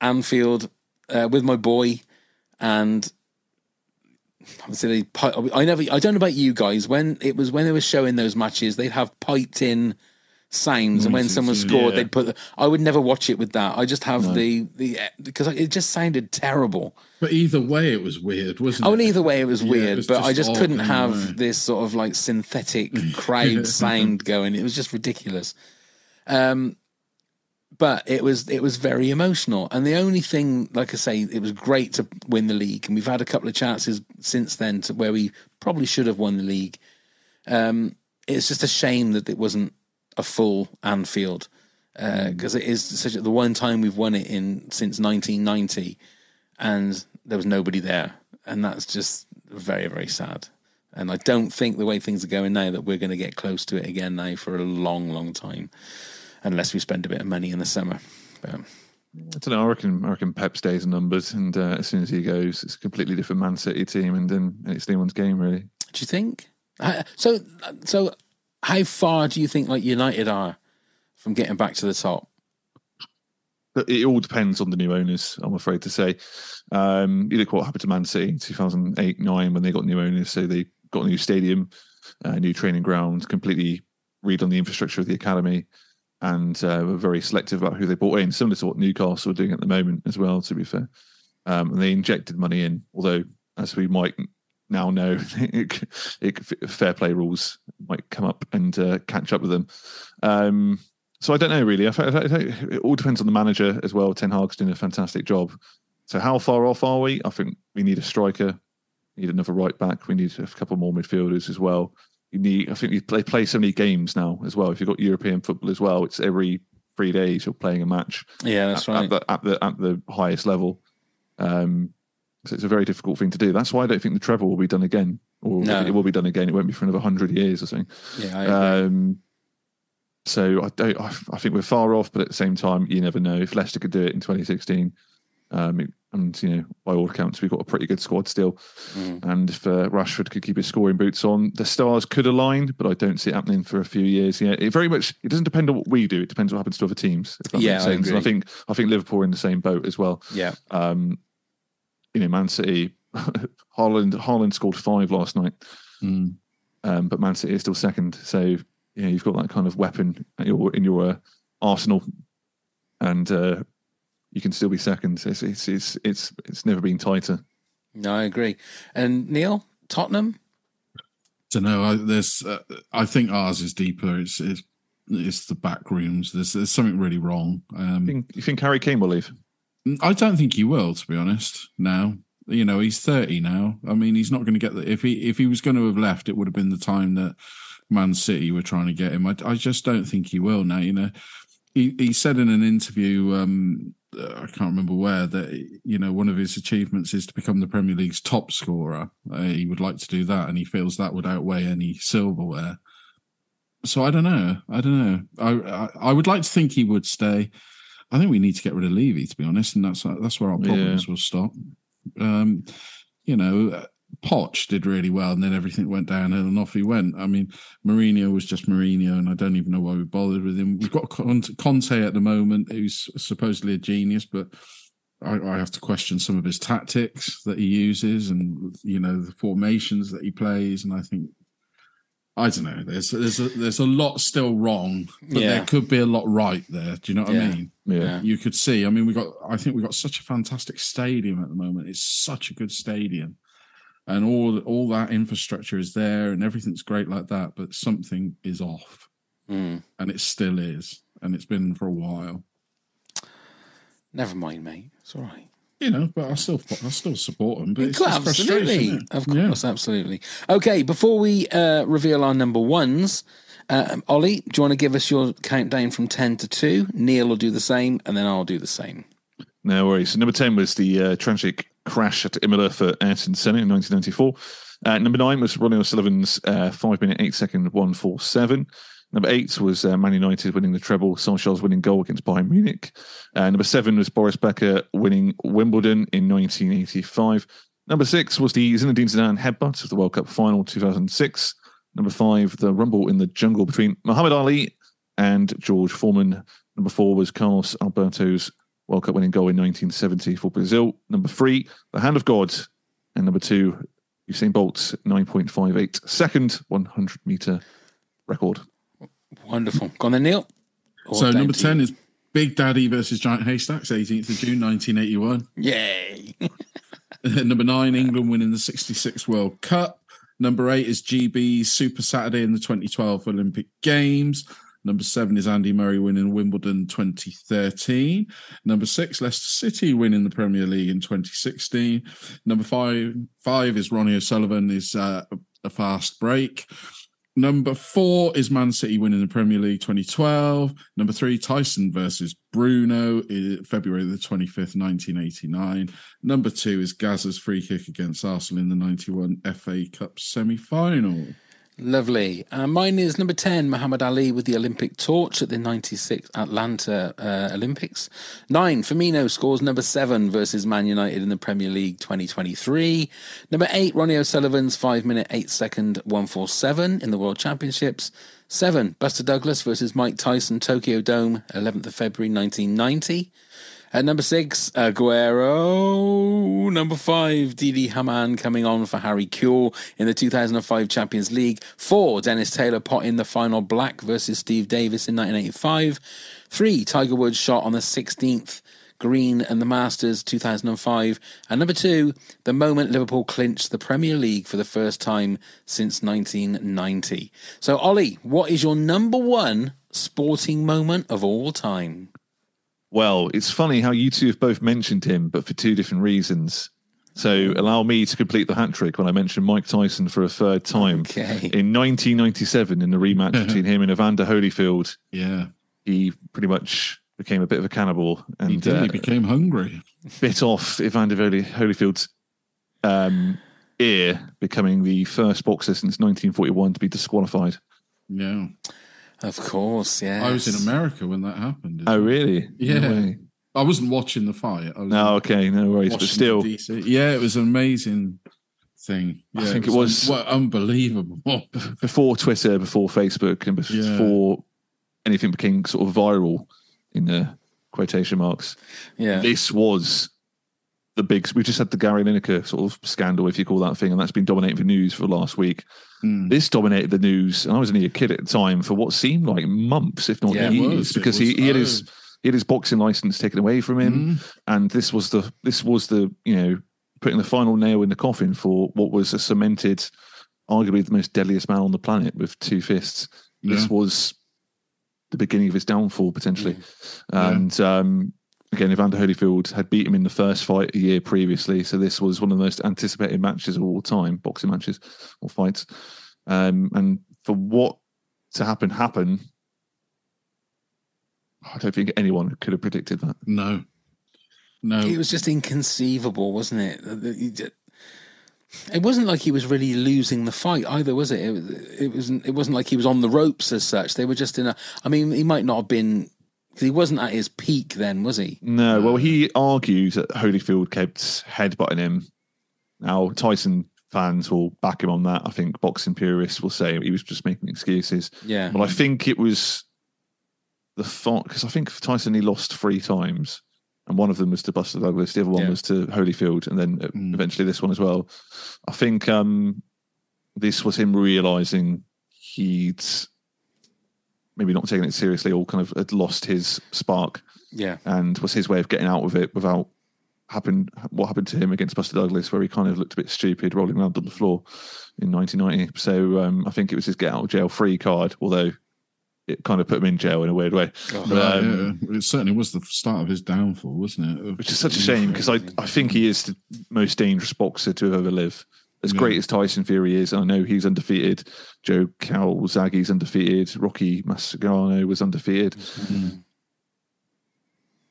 Anfield uh, with my boy. And obviously, they, pi- I never, I don't know about you guys. When it was when they were showing those matches, they'd have piped in sounds, and when someone scored, Yeah. they'd put. The, I would never watch it with that. I just have the the because it just sounded terrible. But either way, it was weird, wasn't Oh, it? and either way, it was Yeah, weird, it was but I just just couldn't anyway. have this sort of like synthetic <laughs> crowd sound going. It was just ridiculous. Um, but it was it was very emotional, and the only thing, like I say, it was great to win the league, and we've had a couple of chances since then to where we probably should have won the league. Um, it's just a shame that it wasn't a full Anfield because it is such the one time we've won it in since 1990 and there was nobody there, and that's just very very sad. And I don't think the way things are going now that we're going to get close to it again now for a long, long time, unless we spend a bit of money in the summer. But I don't know. I reckon, I reckon Pep stays in numbers, and uh, as soon as he goes, it's a completely different Man City team, and then it's anyone's game, really. do you think? Uh, So, so how far do you think like United are from getting back to the top? But it all depends on the new owners, I'm afraid to say. Um, you look what happened to Man City in 2008 9 when they got new owners. So they got a new stadium, a new training ground, completely redone the infrastructure of the academy, and uh, were very selective about who they brought in, similar to what Newcastle are doing at the moment as well, to be fair. Um, and they injected money in, although, as we might now know, <laughs> it, it, fair play rules might come up and uh, catch up with them. Um, so I don't know really. I, I, it all depends on the manager as well. Ten Hag's doing a fantastic job. So how far off are we? I think we need a striker, we need another right back. We need a couple more midfielders as well. Need. I think you play play so many games now as well. If you've got European football as well, it's every three days you're playing a match. Yeah, that's at, right. At the, at the at the highest level. Um, so it's a very difficult thing to do. That's why I don't think the treble will be done again, or No. it will be done again. It won't be for another hundred years or something. Yeah, I agree. Um, so I don't. I, I think we're far off, but at the same time, you never know. If Leicester could do it in 2016, um, and you know, by all accounts, we've got a pretty good squad still. Mm. And if uh, Rashford could keep his scoring boots on, the stars could align, but I don't see it happening for a few years. Yeah, it very much. It doesn't depend on what we do. It depends what happens to other teams. Yeah, I. And I think I think Liverpool are in the same boat as well. Yeah. Um, you know, Man City, <laughs> Haaland, Haaland scored five last night, Mm. um, but Man City is still second. So you know, you've got that kind of weapon in your in your uh, arsenal, and uh, you can still be second. It's it's it's it's, it's never been tighter. No, I agree. And Neil, Tottenham. don't know. I, there's, uh, I think ours is deeper. It's, it's, it's the back rooms. There's, there's something really wrong. Um, You think, you think Harry Kane will leave? I don't think he will, to be honest. Now, you know, he's thirty now. I mean, he's not going to get the. If he if he was going to have left, it would have been the time that Man City were trying to get him. I, I just don't think he will now. You know, he he said in an interview, um, I can't remember where, that you know one of his achievements is to become the Premier League's top scorer. Uh, he would like to do that, and he feels that would outweigh any silverware. So I don't know. I don't know. I, I I would like to think he would stay. I think we need to get rid of Levy, to be honest, and that's that's where our problems will stop. Um, you know, uh, Poch did really well, and then everything went downhill, and off he went. I mean, Mourinho was just Mourinho, and I don't even know why we bothered with him. We've got Conte at the moment, who's supposedly a genius, but I, I have to question some of his tactics that he uses, and you know the formations that he plays, and I think. I don't know. There's there's a, there's a lot still wrong, but Yeah. there could be a lot right there. Do you know what Yeah. I mean? Yeah. You could see. I mean, we got. I think we got such a fantastic stadium at the moment. It's such a good stadium, and all all that infrastructure is there, and everything's great like that. But something is off, Mm. and it still is, and it's been for a while. Never mind, mate. It's all right. You know, but I still I still support them. But it's Cool, just frustration, absolutely, isn't of course, absolutely. Okay, before we uh, reveal our number ones, uh, Ollie, do you want to give us your countdown from ten to two? Neil will do the same, and then I'll do the same. No worries. So number 10 was the uh, tragic crash at Imola for Ayrton Senna in 1994. Uh, number nine was Ronnie O'Sullivan's uh, 5 minute 8 second 147. Number eight was uh, Man United winning the treble, Solskjaer's winning goal against Bayern Munich. Uh, number seven was Boris Becker winning Wimbledon in 1985. Number six was the Zinedine Zidane headbutt of the World Cup final 2006. Number five, the rumble in the jungle between Muhammad Ali and George Foreman. Number four was Carlos Alberto's World Cup winning goal in 1970 for Brazil. Number three, the hand of God. And number two, Usain Bolt's 9.58 second 100 meter record. Wonderful. Go on then, Neil. All So number ten you. is Big Daddy versus Giant Haystacks, 18th of June, 1981. Yay! <laughs> Number nine, England winning the 66 World Cup. Number eight is GB Super Saturday in the 2012 Olympic Games. Number seven is Andy Murray winning Wimbledon 2013. Number six, Leicester City winning the Premier League in 2016. Number five, five is Ronnie O'Sullivan is uh, a fast break. Number four is Man City winning the Premier League 2012. Number three, Tyson versus Bruno, February the 25th, 1989. Number two is Gazza's free kick against Arsenal in the 91 FA Cup semi final. Lovely. Uh, mine is number 10, Muhammad Ali with the Olympic torch at the 96 Atlanta uh, Olympics. Nine, Firmino scores number seven versus Man United in the Premier League 2023. Number eight, Ronnie O'Sullivan's 5 minute 8 second 147 in the World Championships. Seven, Buster Douglas versus Mike Tyson, Tokyo Dome, 11th of February 1990. At number six, Aguero. Number five, Didi Hamann coming on for Harry Kewell in the 2005 Champions League. Four, Dennis Taylor pot in the final black versus Steve Davis in 1985. Three, Tiger Woods shot on the 16th green and the Masters 2005. And number two, the moment Liverpool clinched the Premier League for the first time since 1990. So, Ollie, what is your number one sporting moment of all time? Well, it's funny how you two have both mentioned him, but for two different reasons. So allow me to complete the hat trick when I mention Mike Tyson for a third time. Okay. In 1997, in the rematch <laughs> between him and Evander Holyfield, Yeah. he pretty much became a bit of a cannibal and He did. uh, he became hungry. bit off Evander Holy- Holyfield's um, ear, becoming the first boxer since 1941 to be disqualified. Yeah. Of course, yeah. I was in America when that happened. Oh, really? Yeah. No. I wasn't watching the fight. I was No, okay, no worries. But still, DC. Yeah, it was an amazing thing. Yeah, I think it was- un- well, unbelievable. <laughs> before Twitter, before Facebook, and before anything became sort of viral in the quotation marks, Yeah. this was the big. We just had the Gary Lineker sort of scandal, if you call that thing, and that's been dominating the news for the last week. Hmm. This dominated the news, and I was only a kid at the time for what seemed like months, if not Yeah, years, was. Because he, he had oh. his he had his boxing license taken away from him, Mm. and this was the this was the you know putting the final nail in the coffin for what was a cemented, arguably the most deadliest man on the planet with two fists. This was the beginning of his downfall potentially, Yeah. and um, again, Evander Holyfield had beat him in the first fight a year previously, so this was one of the most anticipated matches of all time, boxing matches or fights, um, and for what to happen happen. I don't think anyone could have predicted that. No. No. It was just inconceivable, wasn't it? That you ju- It wasn't like he was really losing the fight either, was it? It, was- it wasn't. It wasn't like he was on the ropes as such. They were just in a. I mean, he might not have been because he wasn't at his peak then, was he? No, well, he argued that Holyfield kept headbutting him. Now, Tyson fans will back him on that. I think boxing purists will say he was just making excuses. Yeah. But I think it was the thought because I think Tyson he lost three times, and one of them was to Buster Douglas, the other one Yeah. was to Holyfield, and then Mm. eventually this one as well. I think um, this was him realizing he'd maybe not taking it seriously or kind of had lost his spark Yeah. and was his way of getting out of it without happened what happened to him against Buster Douglas, where he kind of looked a bit stupid rolling around on the floor in 1990. So um, I think it was his get out of jail free card, although it kind of put him in jail in a weird way. Oh, But, um, yeah. It certainly was the start of his downfall, wasn't it? which is such a shame because I, I think he is the most dangerous boxer to ever live. As Yeah. great as Tyson Fury is, I know he's undefeated. Joe Calzaghe's undefeated. Rocky Marciano was undefeated. Mm.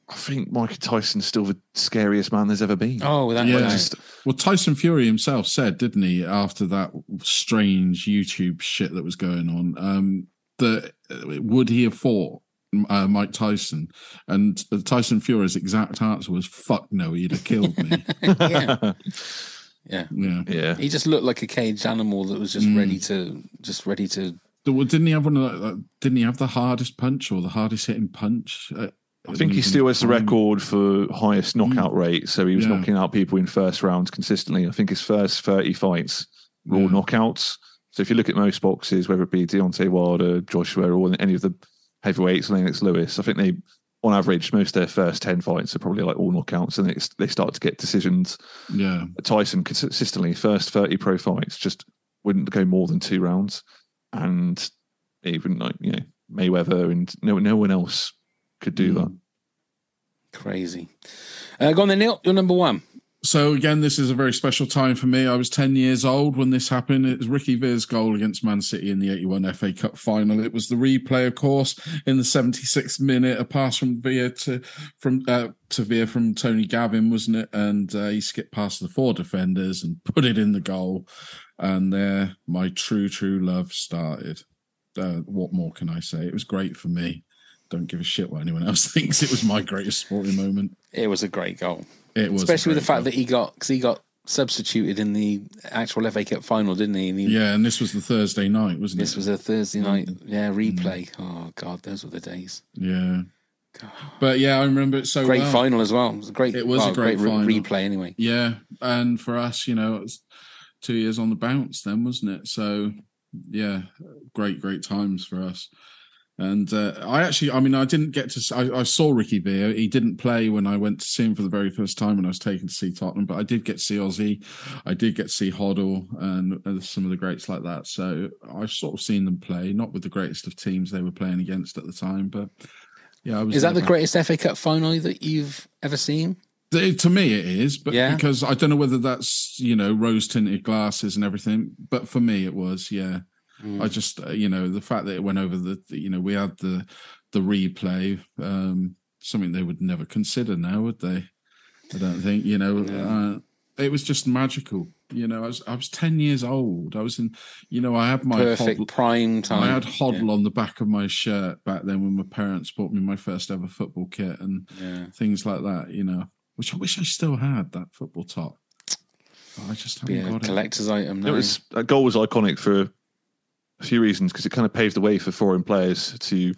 I think Mike Tyson's still the scariest man there's ever been. Oh, without Yeah. yeah. Just Well, Tyson Fury himself said, didn't he, after that strange YouTube shit that was going on, um, that uh, would he have fought uh, Mike Tyson? And Tyson Fury's exact answer was, "Fuck no, he'd have killed me." <laughs> yeah. <laughs> Yeah. yeah. yeah. He just looked like a caged animal that was just Mm. ready to, just ready to. Well, Didn't he have one of the, Didn't he have the hardest punch or the hardest hitting punch? Uh, I think he still has the record for highest knockout rate. So he was Yeah. knocking out people in first rounds consistently. I think his first 30 fights were all Yeah. knockouts. So if you look at most boxes, whether it be Deontay Wilder, Joshua, or any of the heavyweights, Lennox Lewis, I think they, on average, most of their first 10 fights are probably like all knockouts and it's, they start to get decisions. Yeah. Tyson consistently, first 30 pro fights, just wouldn't go more than two rounds. And even like, you know, Mayweather and no, no one else could do Mm. that. Crazy. Uh, go on then, Neil. You're number one. So again, this is a very special time for me. I was 10 years old when this happened. It was Ricky Villa's goal against Man City in the 81 FA Cup final. It was the replay, of course, in the 76th minute, a pass from Villa to from uh, to Villa from Tony Galvin, wasn't it? And uh, he skipped past the four defenders and put it in the goal. And there, my true, true love started. Uh, what more can I say? It was great for me. Don't give a shit what anyone else <laughs> thinks. It was my greatest sporting moment. It was a great goal. It was, especially with the great fact that he got because he got substituted in the actual FA Cup final, didn't he? And he Yeah, and this was the Thursday night, wasn't This it? This was a Thursday mm. night, yeah, mm. replay. Oh God, those were the days. Yeah. But yeah, I remember it so great well. final as well. It was a great. It was well, a great, re- final. replay anyway. Yeah, and for us, you know, it was two years on the bounce then, wasn't it? So yeah, great, great times for us. And uh, I actually, I mean, I didn't get to. I saw Ricky Villa. He didn't play when I went to see him for the very first time when I was taken to see Tottenham, but I did get to see Ossie. I did get to see Hoddle and, and some of the greats like that. So I've sort of seen them play, not with the greatest of teams they were playing against at the time, but yeah, I was. Is that the greatest FA Cup final that you've ever seen? To me, it is, but Yeah. because I don't know whether that's you know rose tinted glasses and everything, but for me, it was. Yeah, Mm. I just uh, you know the fact that it went over the, the- you know we had the the replay, um, something they would never consider now, would they? I don't think you know. Uh, it was just magical. You know, I was I was ten years old. I was in, you know, I had my Perfect Hoddle- prime time. I had Hoddle on the back of my shirt back then when my parents bought me my first ever football kit and Yeah. things like that. You know, which I wish I still had that football top. But I just haven't Be a got it. collector's item. It was that goal was iconic for a few reasons because it kind of paved the way for foreign players to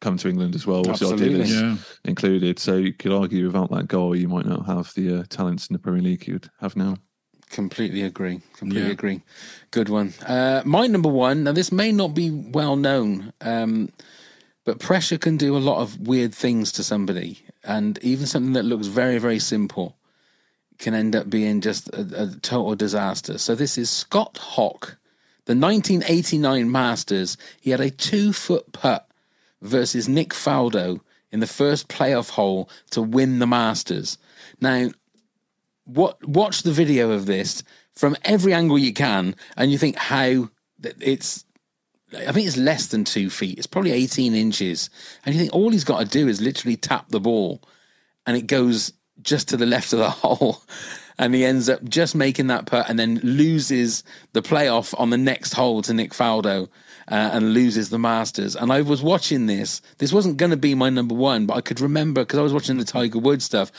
come to England as well. Obviously, Absolutely. Ardiles Yeah. included. So you could argue without that goal, you might not have the uh, talents in the Premier League you'd have now. Completely agree. Completely Yeah. agree. Good one. Uh, my number one. Now, this may not be well known, um, but pressure can do a lot of weird things to somebody, and even something that looks very, very simple can end up being just a, a total disaster. So this is Scott Hoch, the 1989 Masters. He had a two-foot putt versus Nick Faldo in the first playoff hole to win the Masters. Now, what watch the video of this from every angle you can, and you think how it's. I think it's less than two feet. It's probably 18 inches. And you think all he's got to do is literally tap the ball and it goes just to the left of the <laughs> hole. And he ends up just making that putt and then loses the playoff on the next hole to Nick Faldo uh, and loses the Masters. And I was watching this. This wasn't going to be my number one, but I could remember because I was watching the Tiger Woods stuff.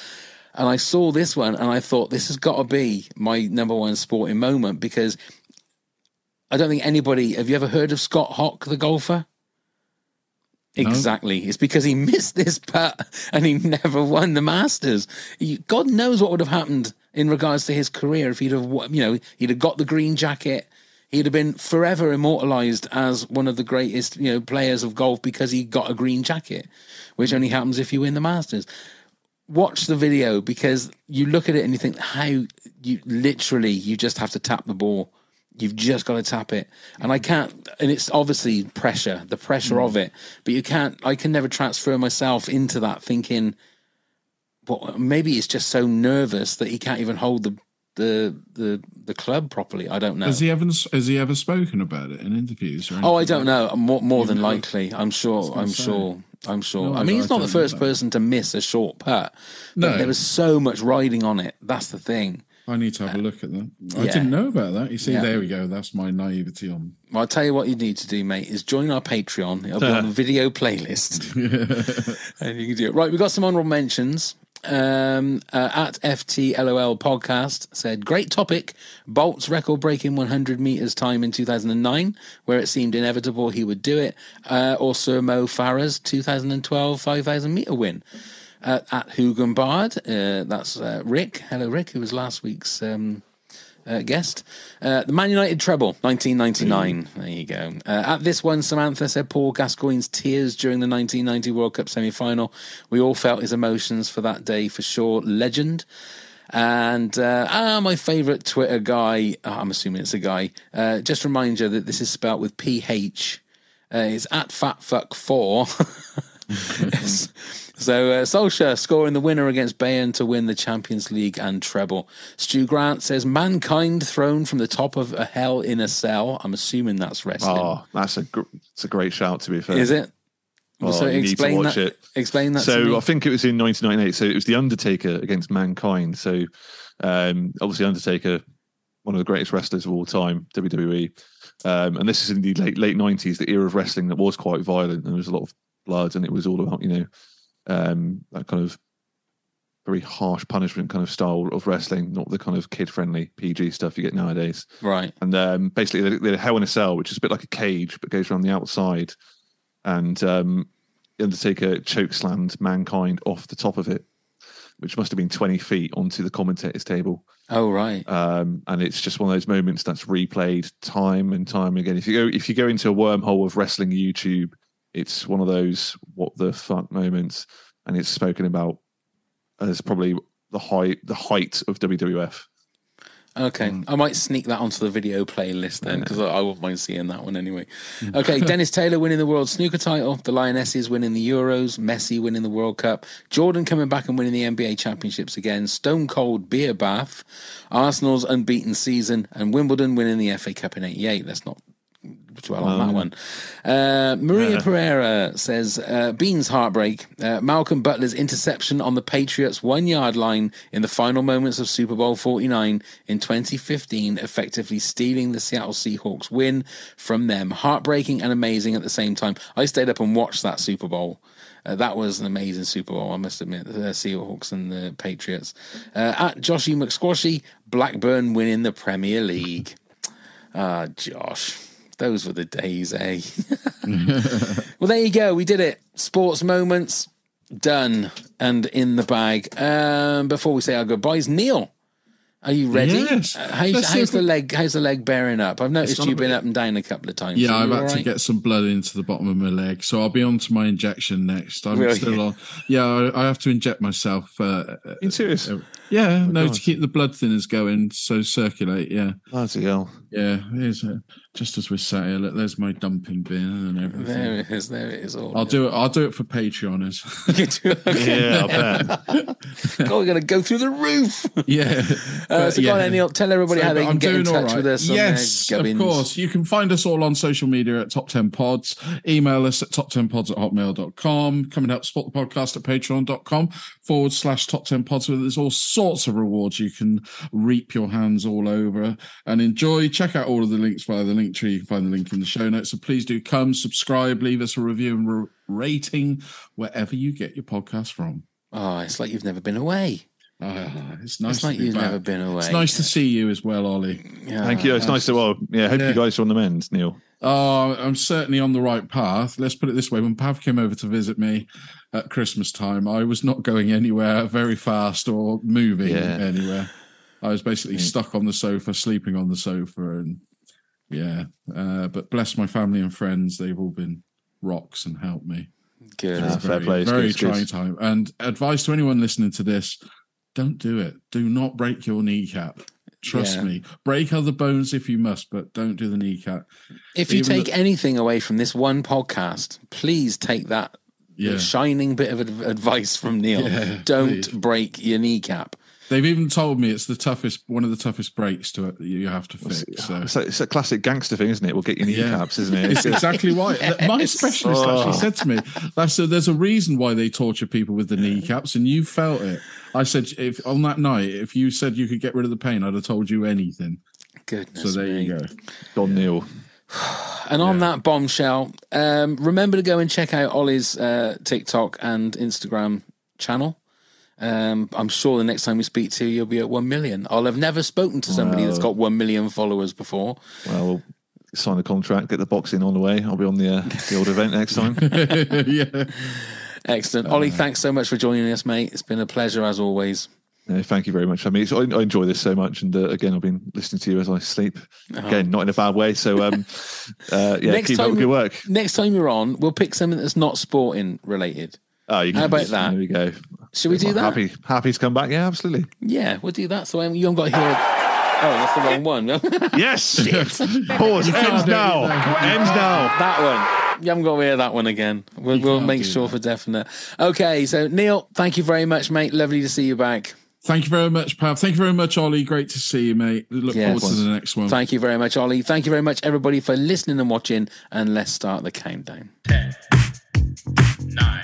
And I saw this one and I thought, this has got to be my number one sporting moment because I don't think anybody. Have you ever heard of Scott Hoch, the golfer? Exactly. It's because he <laughs> missed this putt and he never won the Masters. God knows what would have happened in regards to his career if he'd have, you know, he'd have got the green jacket. He'd have been forever immortalized as one of the greatest, you know, players of golf because he got a green jacket, which only happens if you win the Masters. Watch the video because you look at it and you think how you literally you just have to tap the ball. You've just got to tap it. And I can't, and it's obviously pressure, the pressure mm. of it, but you can't, I can never transfer myself into that thinking, well, maybe it's just so nervous that he can't even hold the, the, the, the club properly. I don't know. Has he ever has he ever spoken about it in interviews? Or Oh, I don't know. More, more than You've likely, I'm sure. I'm say. sure. I'm sure. No, I I- mean, he's not the first person to miss a short putt. No. there was so much riding on it. That's the thing. I need to have a look at that. I yeah. didn't know about that. You see, Yeah. there we go. That's my naivety on. Well, I'll tell you what you need to do, mate, is join our Patreon. It'll be on <laughs> the video playlist. <laughs> and you can do it. Right, we've got some honorable mentions. Um, uh, at FTLOL podcast said, great topic. Bolt's record breaking 100 meters time in 2009, where it seemed inevitable he would do it. Uh, Sir Mo Farah's 2012 5,000 meter win. Uh, at Hugan Bard, uh, that's uh, Rick. Hello, Rick, who was last week's um, uh, guest. Uh, the Man United treble, 1999. There you go. Uh, at this one, Samantha said Paul Gascoigne's tears during the 1990 World Cup semi final. We all felt his emotions for that day for sure. Legend. And uh, ah, my favourite Twitter guy, oh, I'm assuming it's a guy, uh, just remind you that this is spelt with PH. Uh, it's at fatfuck4. <laughs> <laughs> so uh, Solskjaer scoring the winner against Bayern to win the Champions League and treble. Stu Grant says mankind thrown from the top of a hell in a cell. I'm assuming that's wrestling. Oh, that's a gr- it's a great shout. To be fair, Is it? Oh, so you need to explain watch that. it. Explain that. So. I think it was in 1998. So it was the Undertaker against Mankind. So um, obviously Undertaker, one of the greatest wrestlers of all time, WWE. Um, and this is in the late late 90s, the era of wrestling that was quite violent. And there was a lot of blood, and it was all about you know um, that kind of very harsh punishment kind of style of wrestling, not the kind of kid friendly PG stuff you get nowadays. right. And um, basically, they, they had a hell in a cell, which is a bit like a cage, but goes around the outside. And um, Undertaker chokeslammed mankind off the top of it, which must have been 20 feet onto the commentator's table. Oh right. Um, and it's just one of those moments that's replayed time and time again. If you go, if you go into a wormhole of wrestling YouTube, it's one of those what the fuck moments, and it's spoken about as probably the height, the height of WWF. Okay, Mm. I might sneak that onto the video playlist then because I, I wouldn't mind seeing that one anyway. Okay, <laughs> Dennis Taylor winning the world snooker title, the Lionesses winning the Euros, Messi winning the World Cup, Jordan coming back and winning the NBA championships again, Stone Cold beer bath, Arsenal's unbeaten season, and Wimbledon winning the FA Cup in '88. Let's not dwell on that Um, one. Uh, Maria. Pereira says uh, Beans heartbreak. Uh, Malcolm Butler's interception on the Patriots one yard line in the final moments of Super Bowl 49 in 2015, effectively stealing the Seattle Seahawks win from them. Heartbreaking and amazing at the same time. I stayed up and watched that Super Bowl. Uh, that was an amazing Super Bowl, I must admit. The Seahawks and the Patriots. Uh, at Joshy McSquashy, Blackburn winning the Premier League. Ah, Josh. Those were the days, eh? <laughs> <laughs> well, there you go. We did it. Sports moments done and in the bag. Um, before we say our goodbyes, Neil, are you ready? Yes. Uh, how's, how's the leg? How's the leg bearing up? I've noticed you've been bit- up and down a couple of times. Yeah, I've had all to get some blood into the bottom of my leg, so I'll be on to my injection next. I'm still on. Yeah, I, I have to inject myself. Uh, In serious? uh, yeah, no, God. to keep the blood thinners going, so circulate. Yeah, that's a hell. yeah. Here's uh, just as we're sat here. Look, there's my dumping bin and everything. There it is. There it is. All I'll do it. I'll do it for Patreoners. <laughs> You do it. Okay. Yeah, I bet. <laughs> God, we're going to go through the roof. <laughs> yeah. Uh, But, so go on, yeah. Neil. Tell everybody So, how they but can get in touch right. with us. Yes, of course. You can find us all on social media at Top 10 Pods. Email us at top10pods at hotmail.com. Coming up, support the podcast at patreon.com forward slash top 10 pods. Where there's all sorts of rewards you can reap your hands all over and enjoy. Check out all of the links via the link tree. You can find the link in the show notes. So please do come, subscribe, leave us a review and re- rating wherever you get your podcast from. Oh, it's like you've never been away. Ah, it's nice. It's like to be you've back. never been away. It's nice to see you as well, Ollie. Yeah. Thank you. It's nice to, well, yeah, hope Yeah. you guys are on the mend, Neil. Oh, I'm certainly on the right path. Let's put it this way: when Pav came over to visit me at Christmas time, I was not going anywhere very fast or moving Yeah. anywhere. I was basically stuck on the sofa, sleeping on the sofa, and yeah. Uh, but bless my family and friends; they've all been rocks and helped me. Good. Yeah. It's a fair very, play. Very good, it's good. trying time. And advice to anyone listening to this: don't do it. Do not break your kneecap. Trust Yeah. me. Break other bones if you must, but don't do the kneecap. If you take anything away from this one podcast, please take that Yeah. shining bit of advice from Neil. Yeah, Don't please. break your kneecap. They've even told me it's the toughest, one of the toughest breaks to it that you have to fix. So. It's a, it's a classic gangster thing, isn't it? We'll get your Yeah. kneecaps, isn't it? It's exactly why. <laughs> My specialist Oh. actually said to me, "That's so there's a reason why they torture people with the kneecaps, and you felt it." I said, "If on that night, if you said you could get rid of the pain, I'd have told you anything." Goodness So there me. you go. Don Neil. <sighs> And on that bombshell, um, remember to go and check out Ollie's uh, TikTok and Instagram channel. Um, I'm sure the next time we speak to you, you'll be at 1 million. I'll have never spoken to somebody that's got 1 million followers before. Well, we'll sign the contract, get the boxing on the way. I'll be on the uh, the old event next time. <laughs> yeah. Excellent. Ollie, thanks so much for joining us, mate. It's been a pleasure as always. No, thank you very much. I mean, I, I enjoy this so much, and uh, again, I've been listening to you as I sleep. Again, not in a bad way. So, um, <laughs> uh, yeah, keep up with your work. Next time you're on, we'll pick something that's not sporting related. Oh, you How can, about that? There we go. Should we do that? Happy, happy to come back. Yeah, absolutely. Yeah, we'll do that. So um, you haven't got to hear. Oh, that's the wrong one. <laughs> Yes. Shit. Pause. can't Ends do now. Ends now. that one. You haven't got to hear that one again. We'll, we'll make sure for definite. Okay, so Neil, thank you very much, mate. Lovely to see you back. Thank you very much, Pav. Thank you very much, Ollie. Great to see you, mate. Look Yeah, forward to the next one. Thank you very much, Ollie. Thank you very much, everybody, for listening and watching. And let's start the countdown. nine,